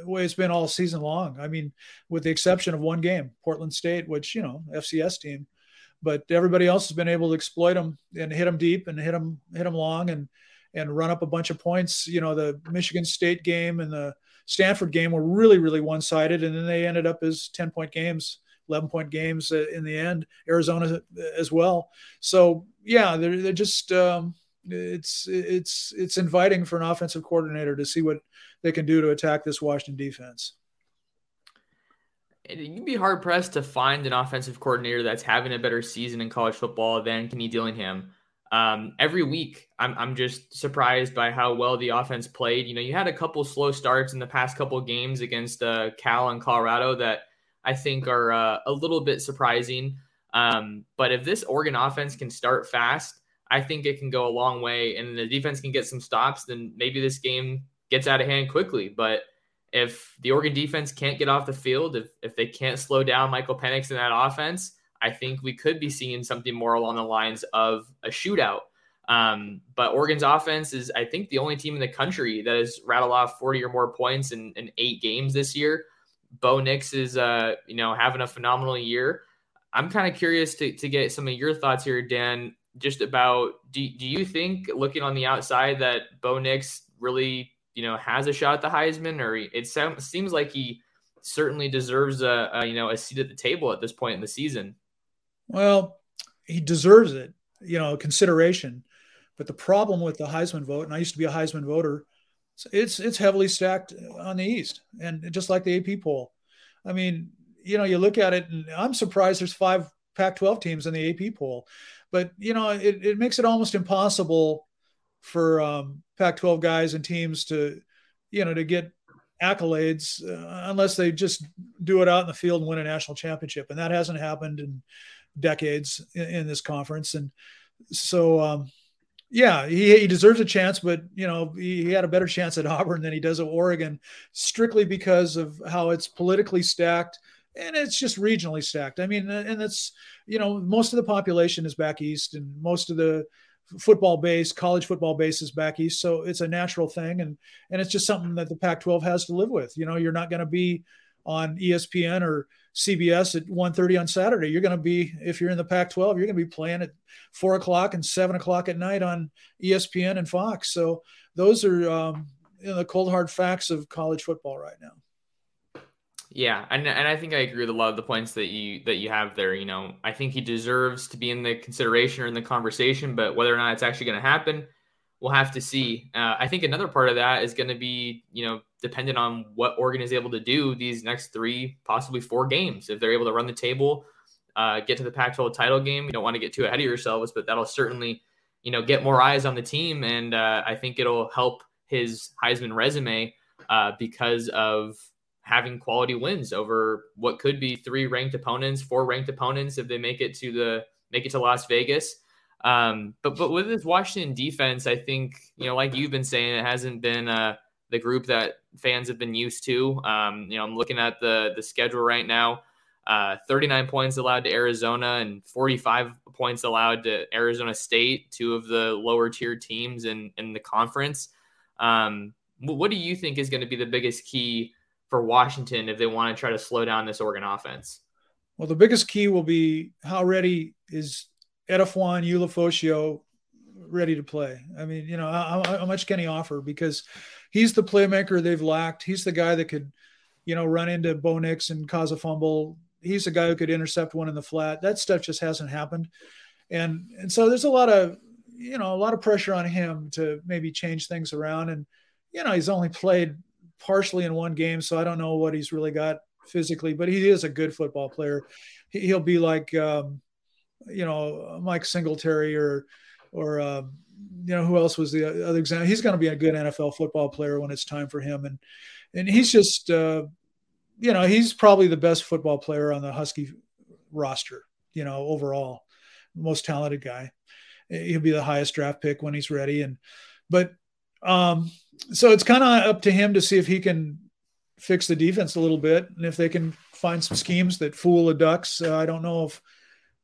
way it's been all season long. I mean, with the exception of one game, Portland State, which you know FCS team, but everybody else has been able to exploit them and hit them deep and hit them hit them long and and run up a bunch of points. You know, the Michigan State game and the Stanford game were really, really one sided. And then they ended up as 10 point games, 11 point games in the end, Arizona as well. So, yeah, they're, they're just, um, it's, it's, it's inviting for an offensive coordinator to see what they can do to attack this Washington defense. You'd be hard pressed to find an offensive coordinator that's having a better season in college football than Kenny Dillingham um, every week I'm, I'm just surprised by how well the offense played. You know, you had a couple slow starts in the past couple games against uh, Cal and Colorado that I think are uh, a little bit surprising. Um, but if this Oregon offense can start fast, I think it can go a long way, and the defense can get some stops. Then maybe this game gets out of hand quickly. But if the Oregon defense can't get off the field, if if they can't slow down Michael Penix in that offense, I think we could be seeing something more along the lines of a shootout. Um, but Oregon's offense is, I think, the only team in the country that has rattled off 40 or more points in, in eight games this year. Bo Nix is, uh, you know, having a phenomenal year. I'm kind of curious to, to get some of your thoughts here, Dan, just about do, do you think, looking on the outside, that Bo Nix really, you know, has a shot at the Heisman, or it seems like he certainly deserves a, a you know a seat at the table at this point in the season? Well, he deserves it, you know, consideration. But the problem with the Heisman vote, and I used to be a Heisman voter, it's it's heavily stacked on the East, and just like the AP poll. I mean, you know, you look at it, and I'm surprised there's five Pac-12 teams in the AP poll, but you know, it, it makes it almost impossible for um, Pac-12 guys and teams to, you know, to get accolades uh, unless they just do it out in the field and win a national championship, and that hasn't happened. in decades in, in this conference. And so, um, yeah, he, he deserves a chance, but you know he, he, had a better chance at Auburn than he does at Oregon, strictly because of how it's politically stacked and it's just regionally stacked. I mean, and it's you know most of the population is back east, and most of the football base, college football base is back east, so it's a natural thing, and and it's just something that the Pac-12 has to live with. You know, you're not going to be on ESPN or CBS at 1.30 on Saturday. You're going to be, if you're in the Pac-12, you're going to be playing at four o'clock and seven o'clock at night on ESPN and Fox. So those are um, you know, the cold hard facts of college football right now. Yeah, and and I think I agree with a lot of the points that you that you have there. You know, I think he deserves to be in the consideration or in the conversation, but whether or not it's actually going to happen, we'll have to see. Uh, I think another part of that is going to be, you know, dependent on what Oregon is able to do these next three, possibly four games. If they're able to run the table, uh, get to the Pac-12 title game, you don't want to get too ahead of yourselves, but that'll certainly, you know, get more eyes on the team, and uh, I think it'll help his Heisman resume uh, because of having quality wins over what could be three ranked opponents, four ranked opponents if they make it to the make it to Las Vegas. Um, but but with this Washington defense, I think you know, like you've been saying, it hasn't been uh, the group that fans have been used to. Um, you know, I'm looking at the the schedule right now. Uh, 39 points allowed to Arizona and 45 points allowed to Arizona State, two of the lower tier teams in in the conference. Um, what do you think is going to be the biggest key for Washington if they want to try to slow down this Oregon offense? Well, the biggest key will be how ready is Edefuan Ulofoshio ready to play. I mean, you know, how, how, much can he offer? Because he's the playmaker they've lacked. He's the guy that could, you know, run into Bo Nix and cause a fumble. He's the guy who could intercept one in the flat. That stuff just hasn't happened. And and so there's a lot of, you know, a lot of pressure on him to maybe change things around. And, you know, he's only played partially in one game, so I don't know what he's really got physically, but he is a good football player. He'll be like, um, you know, Mike Singletary or or uh, you know who else was the other example? He's going to be a good NFL football player when it's time for him, and and he's just uh, you know he's probably the best football player on the Husky roster. You know, overall, most talented guy. He'll be the highest draft pick when he's ready, and but um, so it's kind of up to him to see if he can fix the defense a little bit, and if they can find some schemes that fool the Ducks. Uh, I don't know if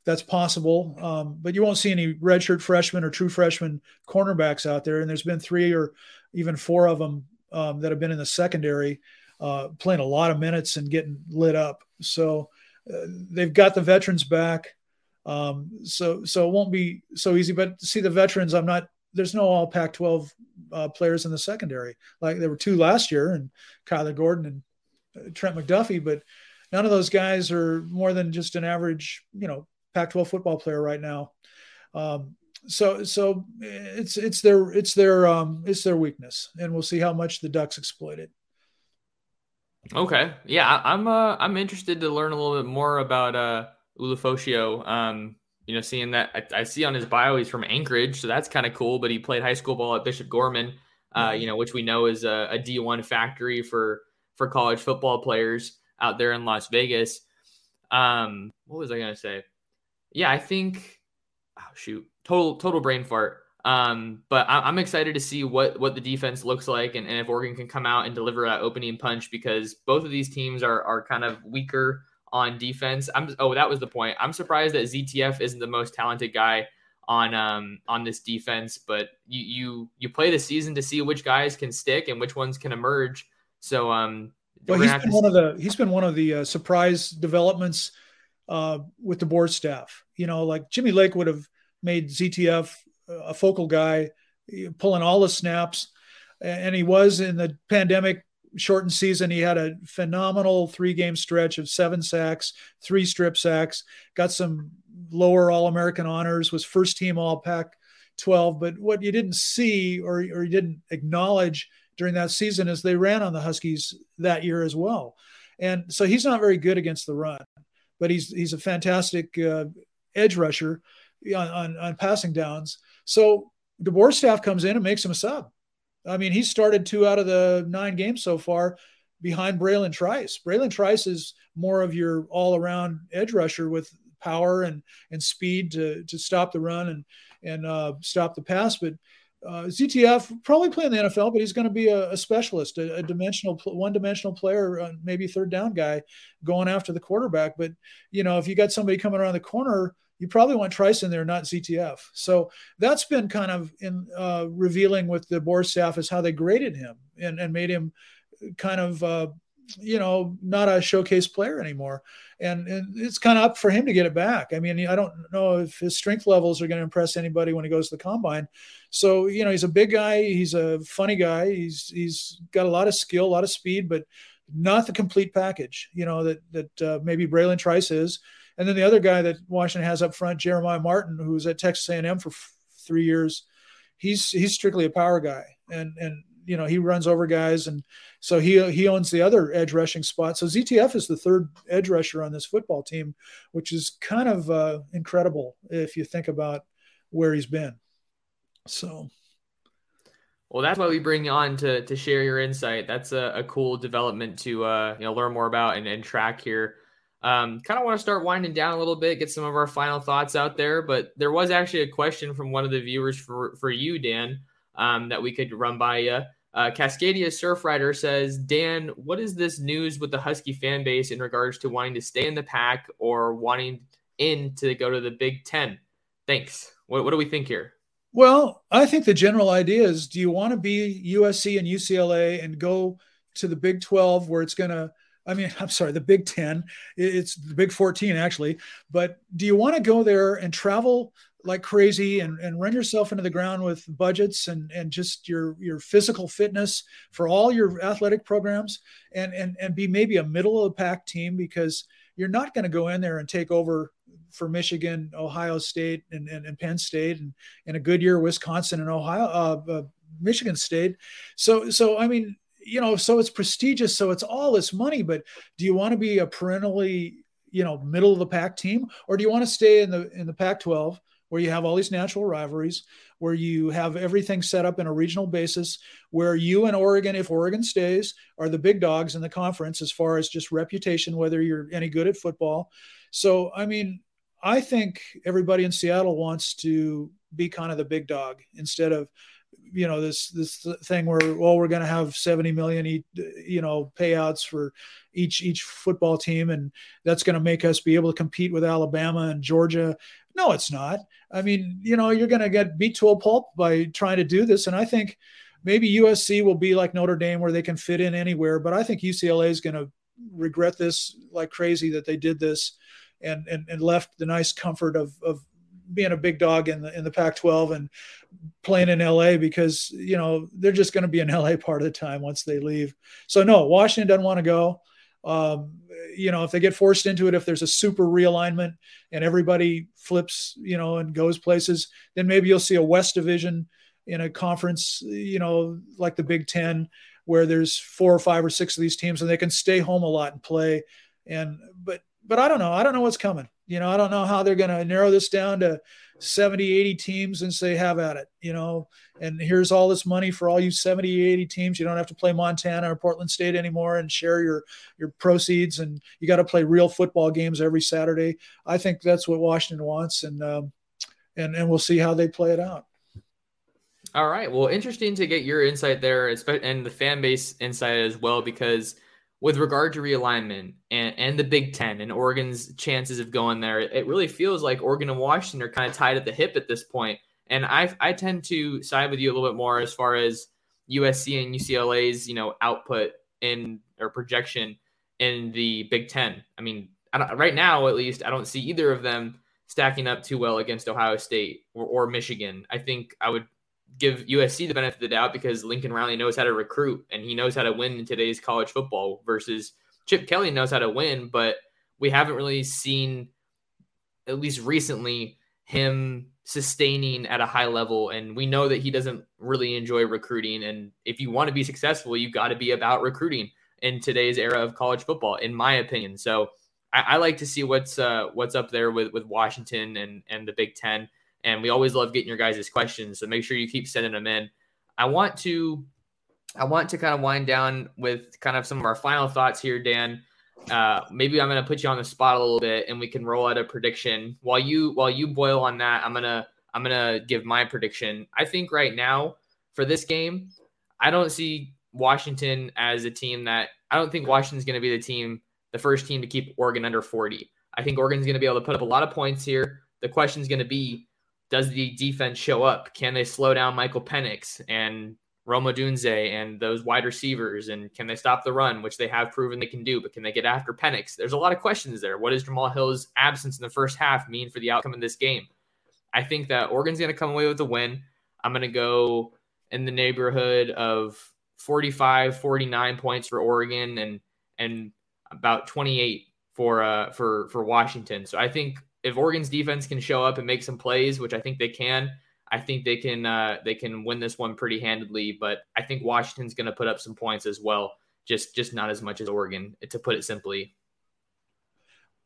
that's possible. Um, but you won't see any redshirt freshmen or true freshman cornerbacks out there. And there's been three or even four of them um, that have been in the secondary, uh, playing a lot of minutes and getting lit up. So uh, they've got the veterans back. Um, so so it won't be so easy. But see the veterans, I'm not. There's no all Pac-12 uh, players in the secondary. Like there were two last year, and Kyler Gordon and uh, Trent McDuffie, but none of those guys are more than just an average, you know, Pac-12 football player right now. Um, so so it's it's their it's their um, it's their weakness, and we'll see how much the Ducks exploit it. Okay, yeah, I'm uh, I'm interested to learn a little bit more about uh, Ulofoshio. Um, you know, seeing that I, I, see on his bio he's from Anchorage, so that's kind of cool. But he played high school ball at Bishop Gorman, uh, you know, which we know is a a D1 factory for for college football players out there in Las Vegas. Um, what was I gonna say? yeah, I think oh shoot, total total brain fart. Um, but I, am excited to see what what the defense looks like and, and if Oregon can come out and deliver that opening punch because both of these teams are are kind of weaker on defense. I'm oh that was the point. I'm surprised that ZTF isn't the most talented guy on um on this defense, but you you you play the season to see which guys can stick and which ones can emerge. So um well, he's been one of the he's been one of the uh, surprise developments uh, with DeBoer staff. You know, like Jimmy Lake would have made ZTF a focal guy, pulling all the snaps, and he was in the pandemic shortened season. He had a phenomenal three game stretch of seven sacks, three strip sacks, got some lower All American honors, was first team All Pac 12. But what you didn't see or, or you didn't acknowledge during that season is they ran on the Huskies that year as well. And so he's not very good against the run but he's he's a fantastic uh, edge rusher on, on, on passing downs. So DeBoer staff comes in and makes him a sub. I mean, he started two out of the nine games so far behind Bralen Trice. Bralen Trice is more of your all-around edge rusher with power and and speed to to stop the run and and uh, stop the pass. But uh, ZTF probably play in the NFL, but he's going to be a, a specialist, a, a, dimensional, one-dimensional player, uh, maybe third down guy, going after the quarterback. But you know, if you got somebody coming around the corner, you probably want Trice in there, not ZTF. So that's been kind of in uh, revealing with DeBoer staff is how they graded him and, and made him kind of uh, you know, not a showcase player anymore. And, and it's kind of up for him to get it back. I mean, I don't know if his strength levels are going to impress anybody when he goes to the combine. So, you know, he's a big guy. He's a funny guy. He's, he's got a lot of skill, a lot of speed, but not the complete package, you know, that, that uh, maybe Bralen Trice is. And then the other guy that Washington has up front, Jeremiah Martin, who was at Texas A&M for f- three years. He's, he's strictly a power guy. And, and, you know, he runs over guys and, so he he owns the other edge rushing spot. So ZTF is the third edge rusher on this football team, which is kind of uh, incredible if you think about where he's been. So. Well, that's why we bring you on to to share your insight. That's a, a cool development to uh, you know learn more about and, and track here. Um, kind of want to start winding down a little bit, get some of our final thoughts out there. But there was actually a question from one of the viewers for for you, Dan, um, that we could run by you. Uh, Cascadia Surfrider says, Dan, what is this news with the Husky fan base in regards to wanting to stay in the pack or wanting in to go to the Big Ten? Thanks. What, what do we think here? Well, I think the general idea is do you want to be USC and UCLA and go to the Big 12 where it's going to I mean, I'm sorry, the Big Ten. It's the Big 14 actually. But do you want to go there and travel like crazy and, and run yourself into the ground with budgets and, and just your your physical fitness for all your athletic programs and and and be maybe a middle of the pack team because you're not going to go in there and take over for Michigan, Ohio State, and, and, and Penn State, and in a good year, Wisconsin and Ohio, uh, uh, Michigan State. So, so I mean, you know, so it's prestigious, so it's all this money. But do you want to be a perennially, you know, middle of the pack team, or do you want to stay in the in the Pac-12? where you have all these natural rivalries, where you have everything set up in a regional basis, where you and Oregon, if Oregon stays, are the big dogs in the conference as far as just reputation, whether you're any good at football. So, I mean, I think everybody in Seattle wants to be kind of the big dog instead of you know this this thing where well we're going to have 70 million you know payouts for each each football team and that's going to make us be able to compete with Alabama and Georgia. No it's not. I mean you know you're going to get beat to a pulp by trying to do this and i think maybe USC will be like Notre Dame where they can fit in anywhere but I think UCLA is going to regret this like crazy that they did this and and, and left the nice comfort of of being a big dog in the in the Pac-12 and playing in LA because you know they're just going to be in LA part of the time once they leave. So no, Washington doesn't want to go. Um, you know, if they get forced into it, if there's a super realignment and everybody flips, you know, and goes places, then maybe you'll see a West Division in a conference, you know, like the Big Ten, where there's four or five or six of these teams and they can stay home a lot and play. And but but I don't know. I don't know what's coming. You know, I don't know how they're going to narrow this down to 70, 80 teams and say, have at it, you know, and here's all this money for all you 70, 80 teams. You don't have to play Montana or Portland State anymore and share your, your proceeds. And you got to play real football games every Saturday. I think that's what Washington wants. And, um, and, and we'll see how they play it out. All right. Well, interesting to get your insight there and the fan base insight as well, because – with regard to realignment and, and the Big Ten and Oregon's chances of going there, it really feels like Oregon and Washington are kind of tied at the hip at this point. And I I tend to side with you a little bit more as far as USC and UCLA's you know output in or projection in the Big Ten. I mean, I right now at least I don't see either of them stacking up too well against Ohio State or, or Michigan. I think I would give USC the benefit of the doubt because Lincoln Riley knows how to recruit and he knows how to win in today's college football versus Chip Kelly knows how to win, but we haven't really seen, at least recently, him sustaining at a high level. And we know that he doesn't really enjoy recruiting. And if you want to be successful, you've got to be about recruiting in today's era of college football, in my opinion. So I, I like to see what's uh, what's up there with with Washington and and the Big Ten. And we always love getting your guys' questions. So make sure you keep sending them in. I want to I want to kind of wind down with kind of some of our final thoughts here, Dan. Uh, maybe I'm going to put you on the spot a little bit, and we can roll out a prediction while you while you boil on that. I'm gonna I'm gonna give my prediction. I think right now for this game, I don't see Washington as a team that I don't think Washington's going to be the team, the first team to keep Oregon under 40. I think Oregon's going to be able to put up a lot of points here. The question is going to be does the defense show up? Can they slow down Michael Penix and Rome Odunze and those wide receivers? And can they stop the run, which they have proven they can do? But can they get after Penix? There's a lot of questions there. What does Jamal Hill's absence in the first half mean for the outcome of this game? I think that Oregon's going to come away with a win. I'm going to go in the neighborhood of 45, 49 points for Oregon and and about 28 for uh for for Washington. So I think if Oregon's defense can show up and make some plays, which I think they can, I think they can uh, they can win this one pretty handedly. But I think Washington's going to put up some points as well, just just not as much as Oregon, to put it simply.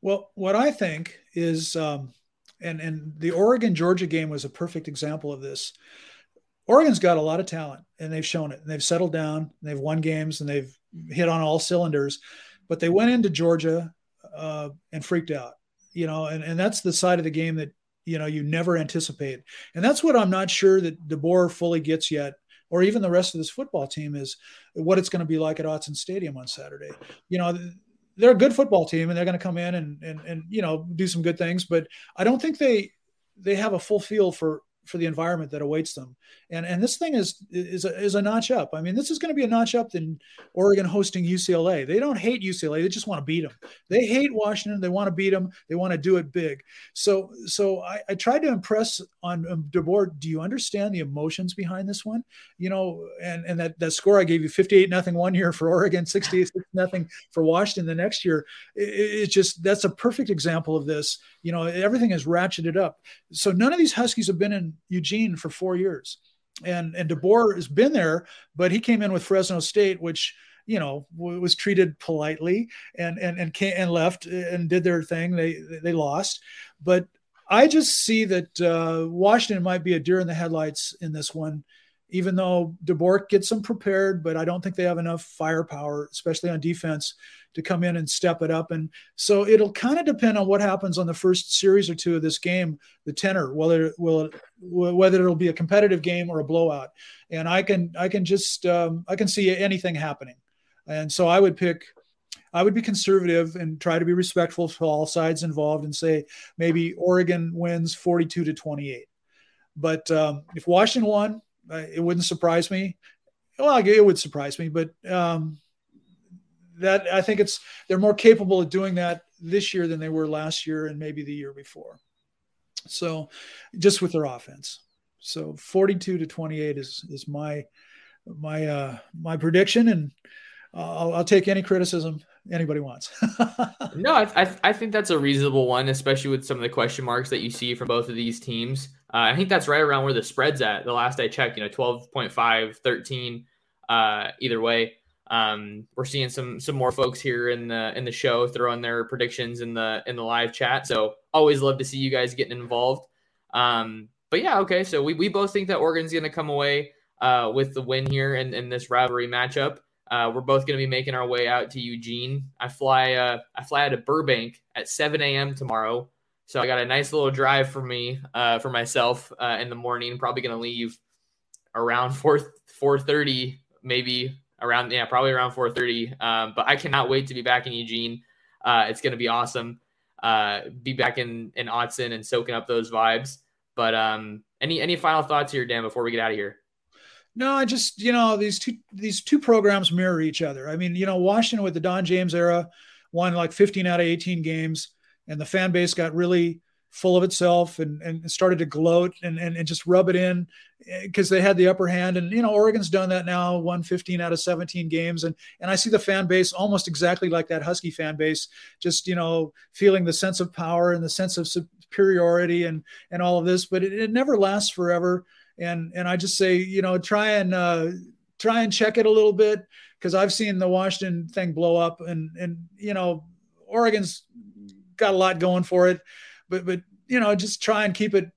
Well, what I think is, um, and and the Oregon Georgia game was a perfect example of this. Oregon's got a lot of talent, and they've shown it. And they've settled down, and they've won games, and they've hit on all cylinders. But they went into Georgia uh, and freaked out you know, and, and that's the side of the game that, you know, you never anticipate. And that's what I'm not sure that DeBoer fully gets yet, or even the rest of this football team is what it's going to be like at Autzen Stadium on Saturday. You know, they're a good football team and they're going to come in and, and, and, you know, do some good things, but I don't think they, they have a full feel for, for the environment that awaits them. And and this thing is is a, is a notch up. I mean, this is going to be a notch up than Oregon hosting UCLA. They don't hate UCLA; they just want to beat them. They hate Washington. They want to beat them. They want to do it big. So so I, I tried to impress on um, DeBoer. Do you understand the emotions behind this one? You know, and and that that score I gave you, fifty eight nothing one year for Oregon, sixty eight nothing for Washington the next year. It's it just that's a perfect example of this. You know, everything is ratcheted up. So none of these Huskies have been in Eugene for four years, and and DeBoer has been there, but he came in with Fresno State, which you know was treated politely and and and came, and left and did their thing. They they lost, but I just see that uh, Washington might be a deer in the headlights in this one even though DeBoer gets them prepared, but I don't think they have enough firepower, especially on defense, to come in and step it up. And so it'll kind of depend on what happens on the first series or two of this game, the tenor, whether will whether it'll be a competitive game or a blowout. And I can I can just um, I can see anything happening. And so I would pick. I would be conservative and try to be respectful to all sides involved and say maybe Oregon wins 42 to 28. But um, if Washington won, it wouldn't surprise me. Well, it would surprise me, but um, that I think it's they're more capable of doing that this year than they were last year and maybe the year before. So, just with their offense. So, 42 to 28 is is my my uh, my prediction, and I'll, I'll take any criticism anybody wants. no, I, I think that's a reasonable one, especially with some of the question marks that you see from both of these teams. Uh, I think that's right around where the spread's at. The last I checked, you know, 12.5, 13, uh, either way. Um, we're seeing some some more folks here in the in the show throwing their predictions in the in the live chat. So always love to see you guys getting involved. Um, but yeah, okay. So we, we both think that Oregon's going to come away uh, with the win here in, in this rivalry matchup. Uh, we're both going to be making our way out to Eugene. I fly uh, I fly out of Burbank at 7 a.m. tomorrow. So I got a nice little drive for me, uh, for myself uh, in the morning. Probably going to leave around 4 4:30, maybe around yeah, probably around 4:30. Um, but I cannot wait to be back in Eugene. Uh, it's going to be awesome. Uh, be back in in Autzen and soaking up those vibes. But um, any any final thoughts here, Dan, before we get out of here? No, I just you know these two these two programs mirror each other. I mean, you know, Washington with the Don James era won like 15 out of 18 games and the fan base got really full of itself and, and started to gloat and, and, and just rub it in because eh, they had the upper hand. And, you know, Oregon's done that now, won 15 out of 17 games. And, and I see the fan base almost exactly like that Husky fan base, just, you know, feeling the sense of power and the sense of superiority and, and all of this, but it, it never lasts forever. And, and I just say, you know, try and, uh, try and check it a little bit because I've seen the Washington thing blow up and, and, you know, Oregon's got a lot going for it, but but you know, just try and keep it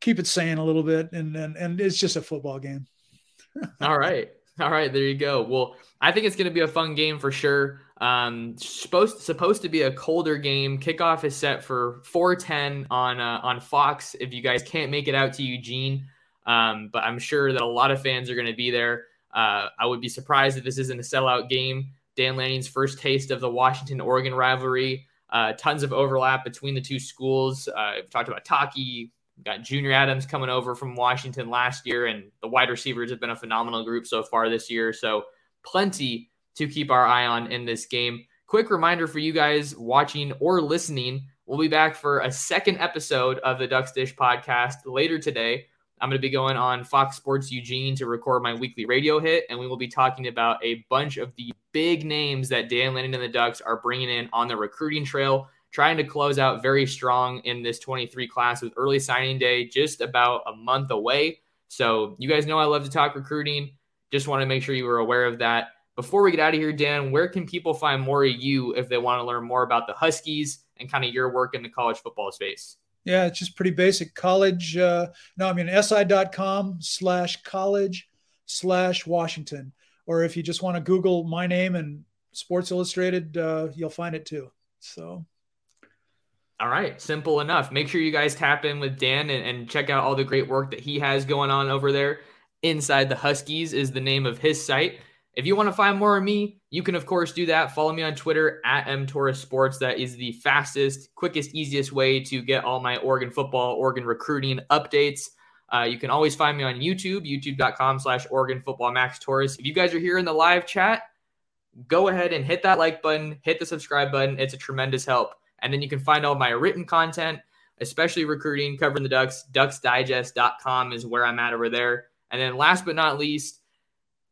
keep it sane a little bit, and and and it's just a football game. All right, all right, there you go. Well, I think it's going to be a fun game for sure. Um, supposed supposed to be a colder game. Kickoff is set for 4:10 on uh, on Fox. If you guys can't make it out to Eugene, um, but I'm sure that a lot of fans are going to be there. Uh, I would be surprised if this isn't a sellout game. Dan Lanning's first taste of the Washington Oregon rivalry. Uh, tons of overlap between the two schools. Uh, we've talked about Taki, got Junior Adams coming over from Washington last year, and the wide receivers have been a phenomenal group so far this year. So plenty to keep our eye on in this game. Quick reminder for you guys watching or listening. We'll be back for a second episode of the Ducks Dish podcast later today. I'm going to be going on Fox Sports Eugene to record my weekly radio hit, and we will be talking about a bunch of the big names that Dan Lanning and the Ducks are bringing in on the recruiting trail, trying to close out very strong in this 23 class with early signing day just about a month away. So, you guys know I love to talk recruiting. Just want to make sure you were aware of that. Before we get out of here, Dan, where can people find more of you if they want to learn more about the Huskies and kind of your work in the college football space? Yeah, it's just pretty basic. College, uh, no, I mean, si.com slash college slash Washington. Or if you just want to Google my name and Sports Illustrated, uh, you'll find it too. So. All right, simple enough. Make sure you guys tap in with Dan and, and check out all the great work that he has going on over there. Inside the Huskies is the name of his site. If you want to find more of me, you can, of course, do that. Follow me on Twitter at mtorres sports. That is the fastest, quickest, easiest way to get all my Oregon football, Oregon recruiting updates. Uh, you can always find me on YouTube, youtube.com slash Oregon Football Max Torres. If you guys are here in the live chat, go ahead and hit that like button, hit the subscribe button. It's a tremendous help. And then you can find all my written content, especially recruiting, covering the Ducks. DucksDigest.com is where I'm at over there. And then last but not least,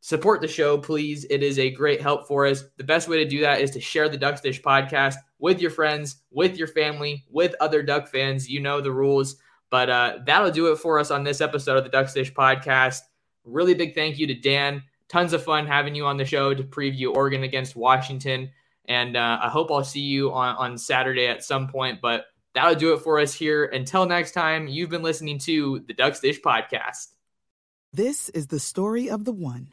support the show, please. It is a great help for us. The best way to do that is to share the Ducks Dish podcast with your friends, with your family, with other Duck fans. You know the rules. But uh, that'll do it for us on this episode of the Ducks Dish podcast. Really big thank you to Dan. Tons of fun having you on the show to preview Oregon against Washington. And uh, I hope I'll see you on, on Saturday at some point. But that'll do it for us here. Until next time, you've been listening to the Ducks Dish podcast. This is the story of the one.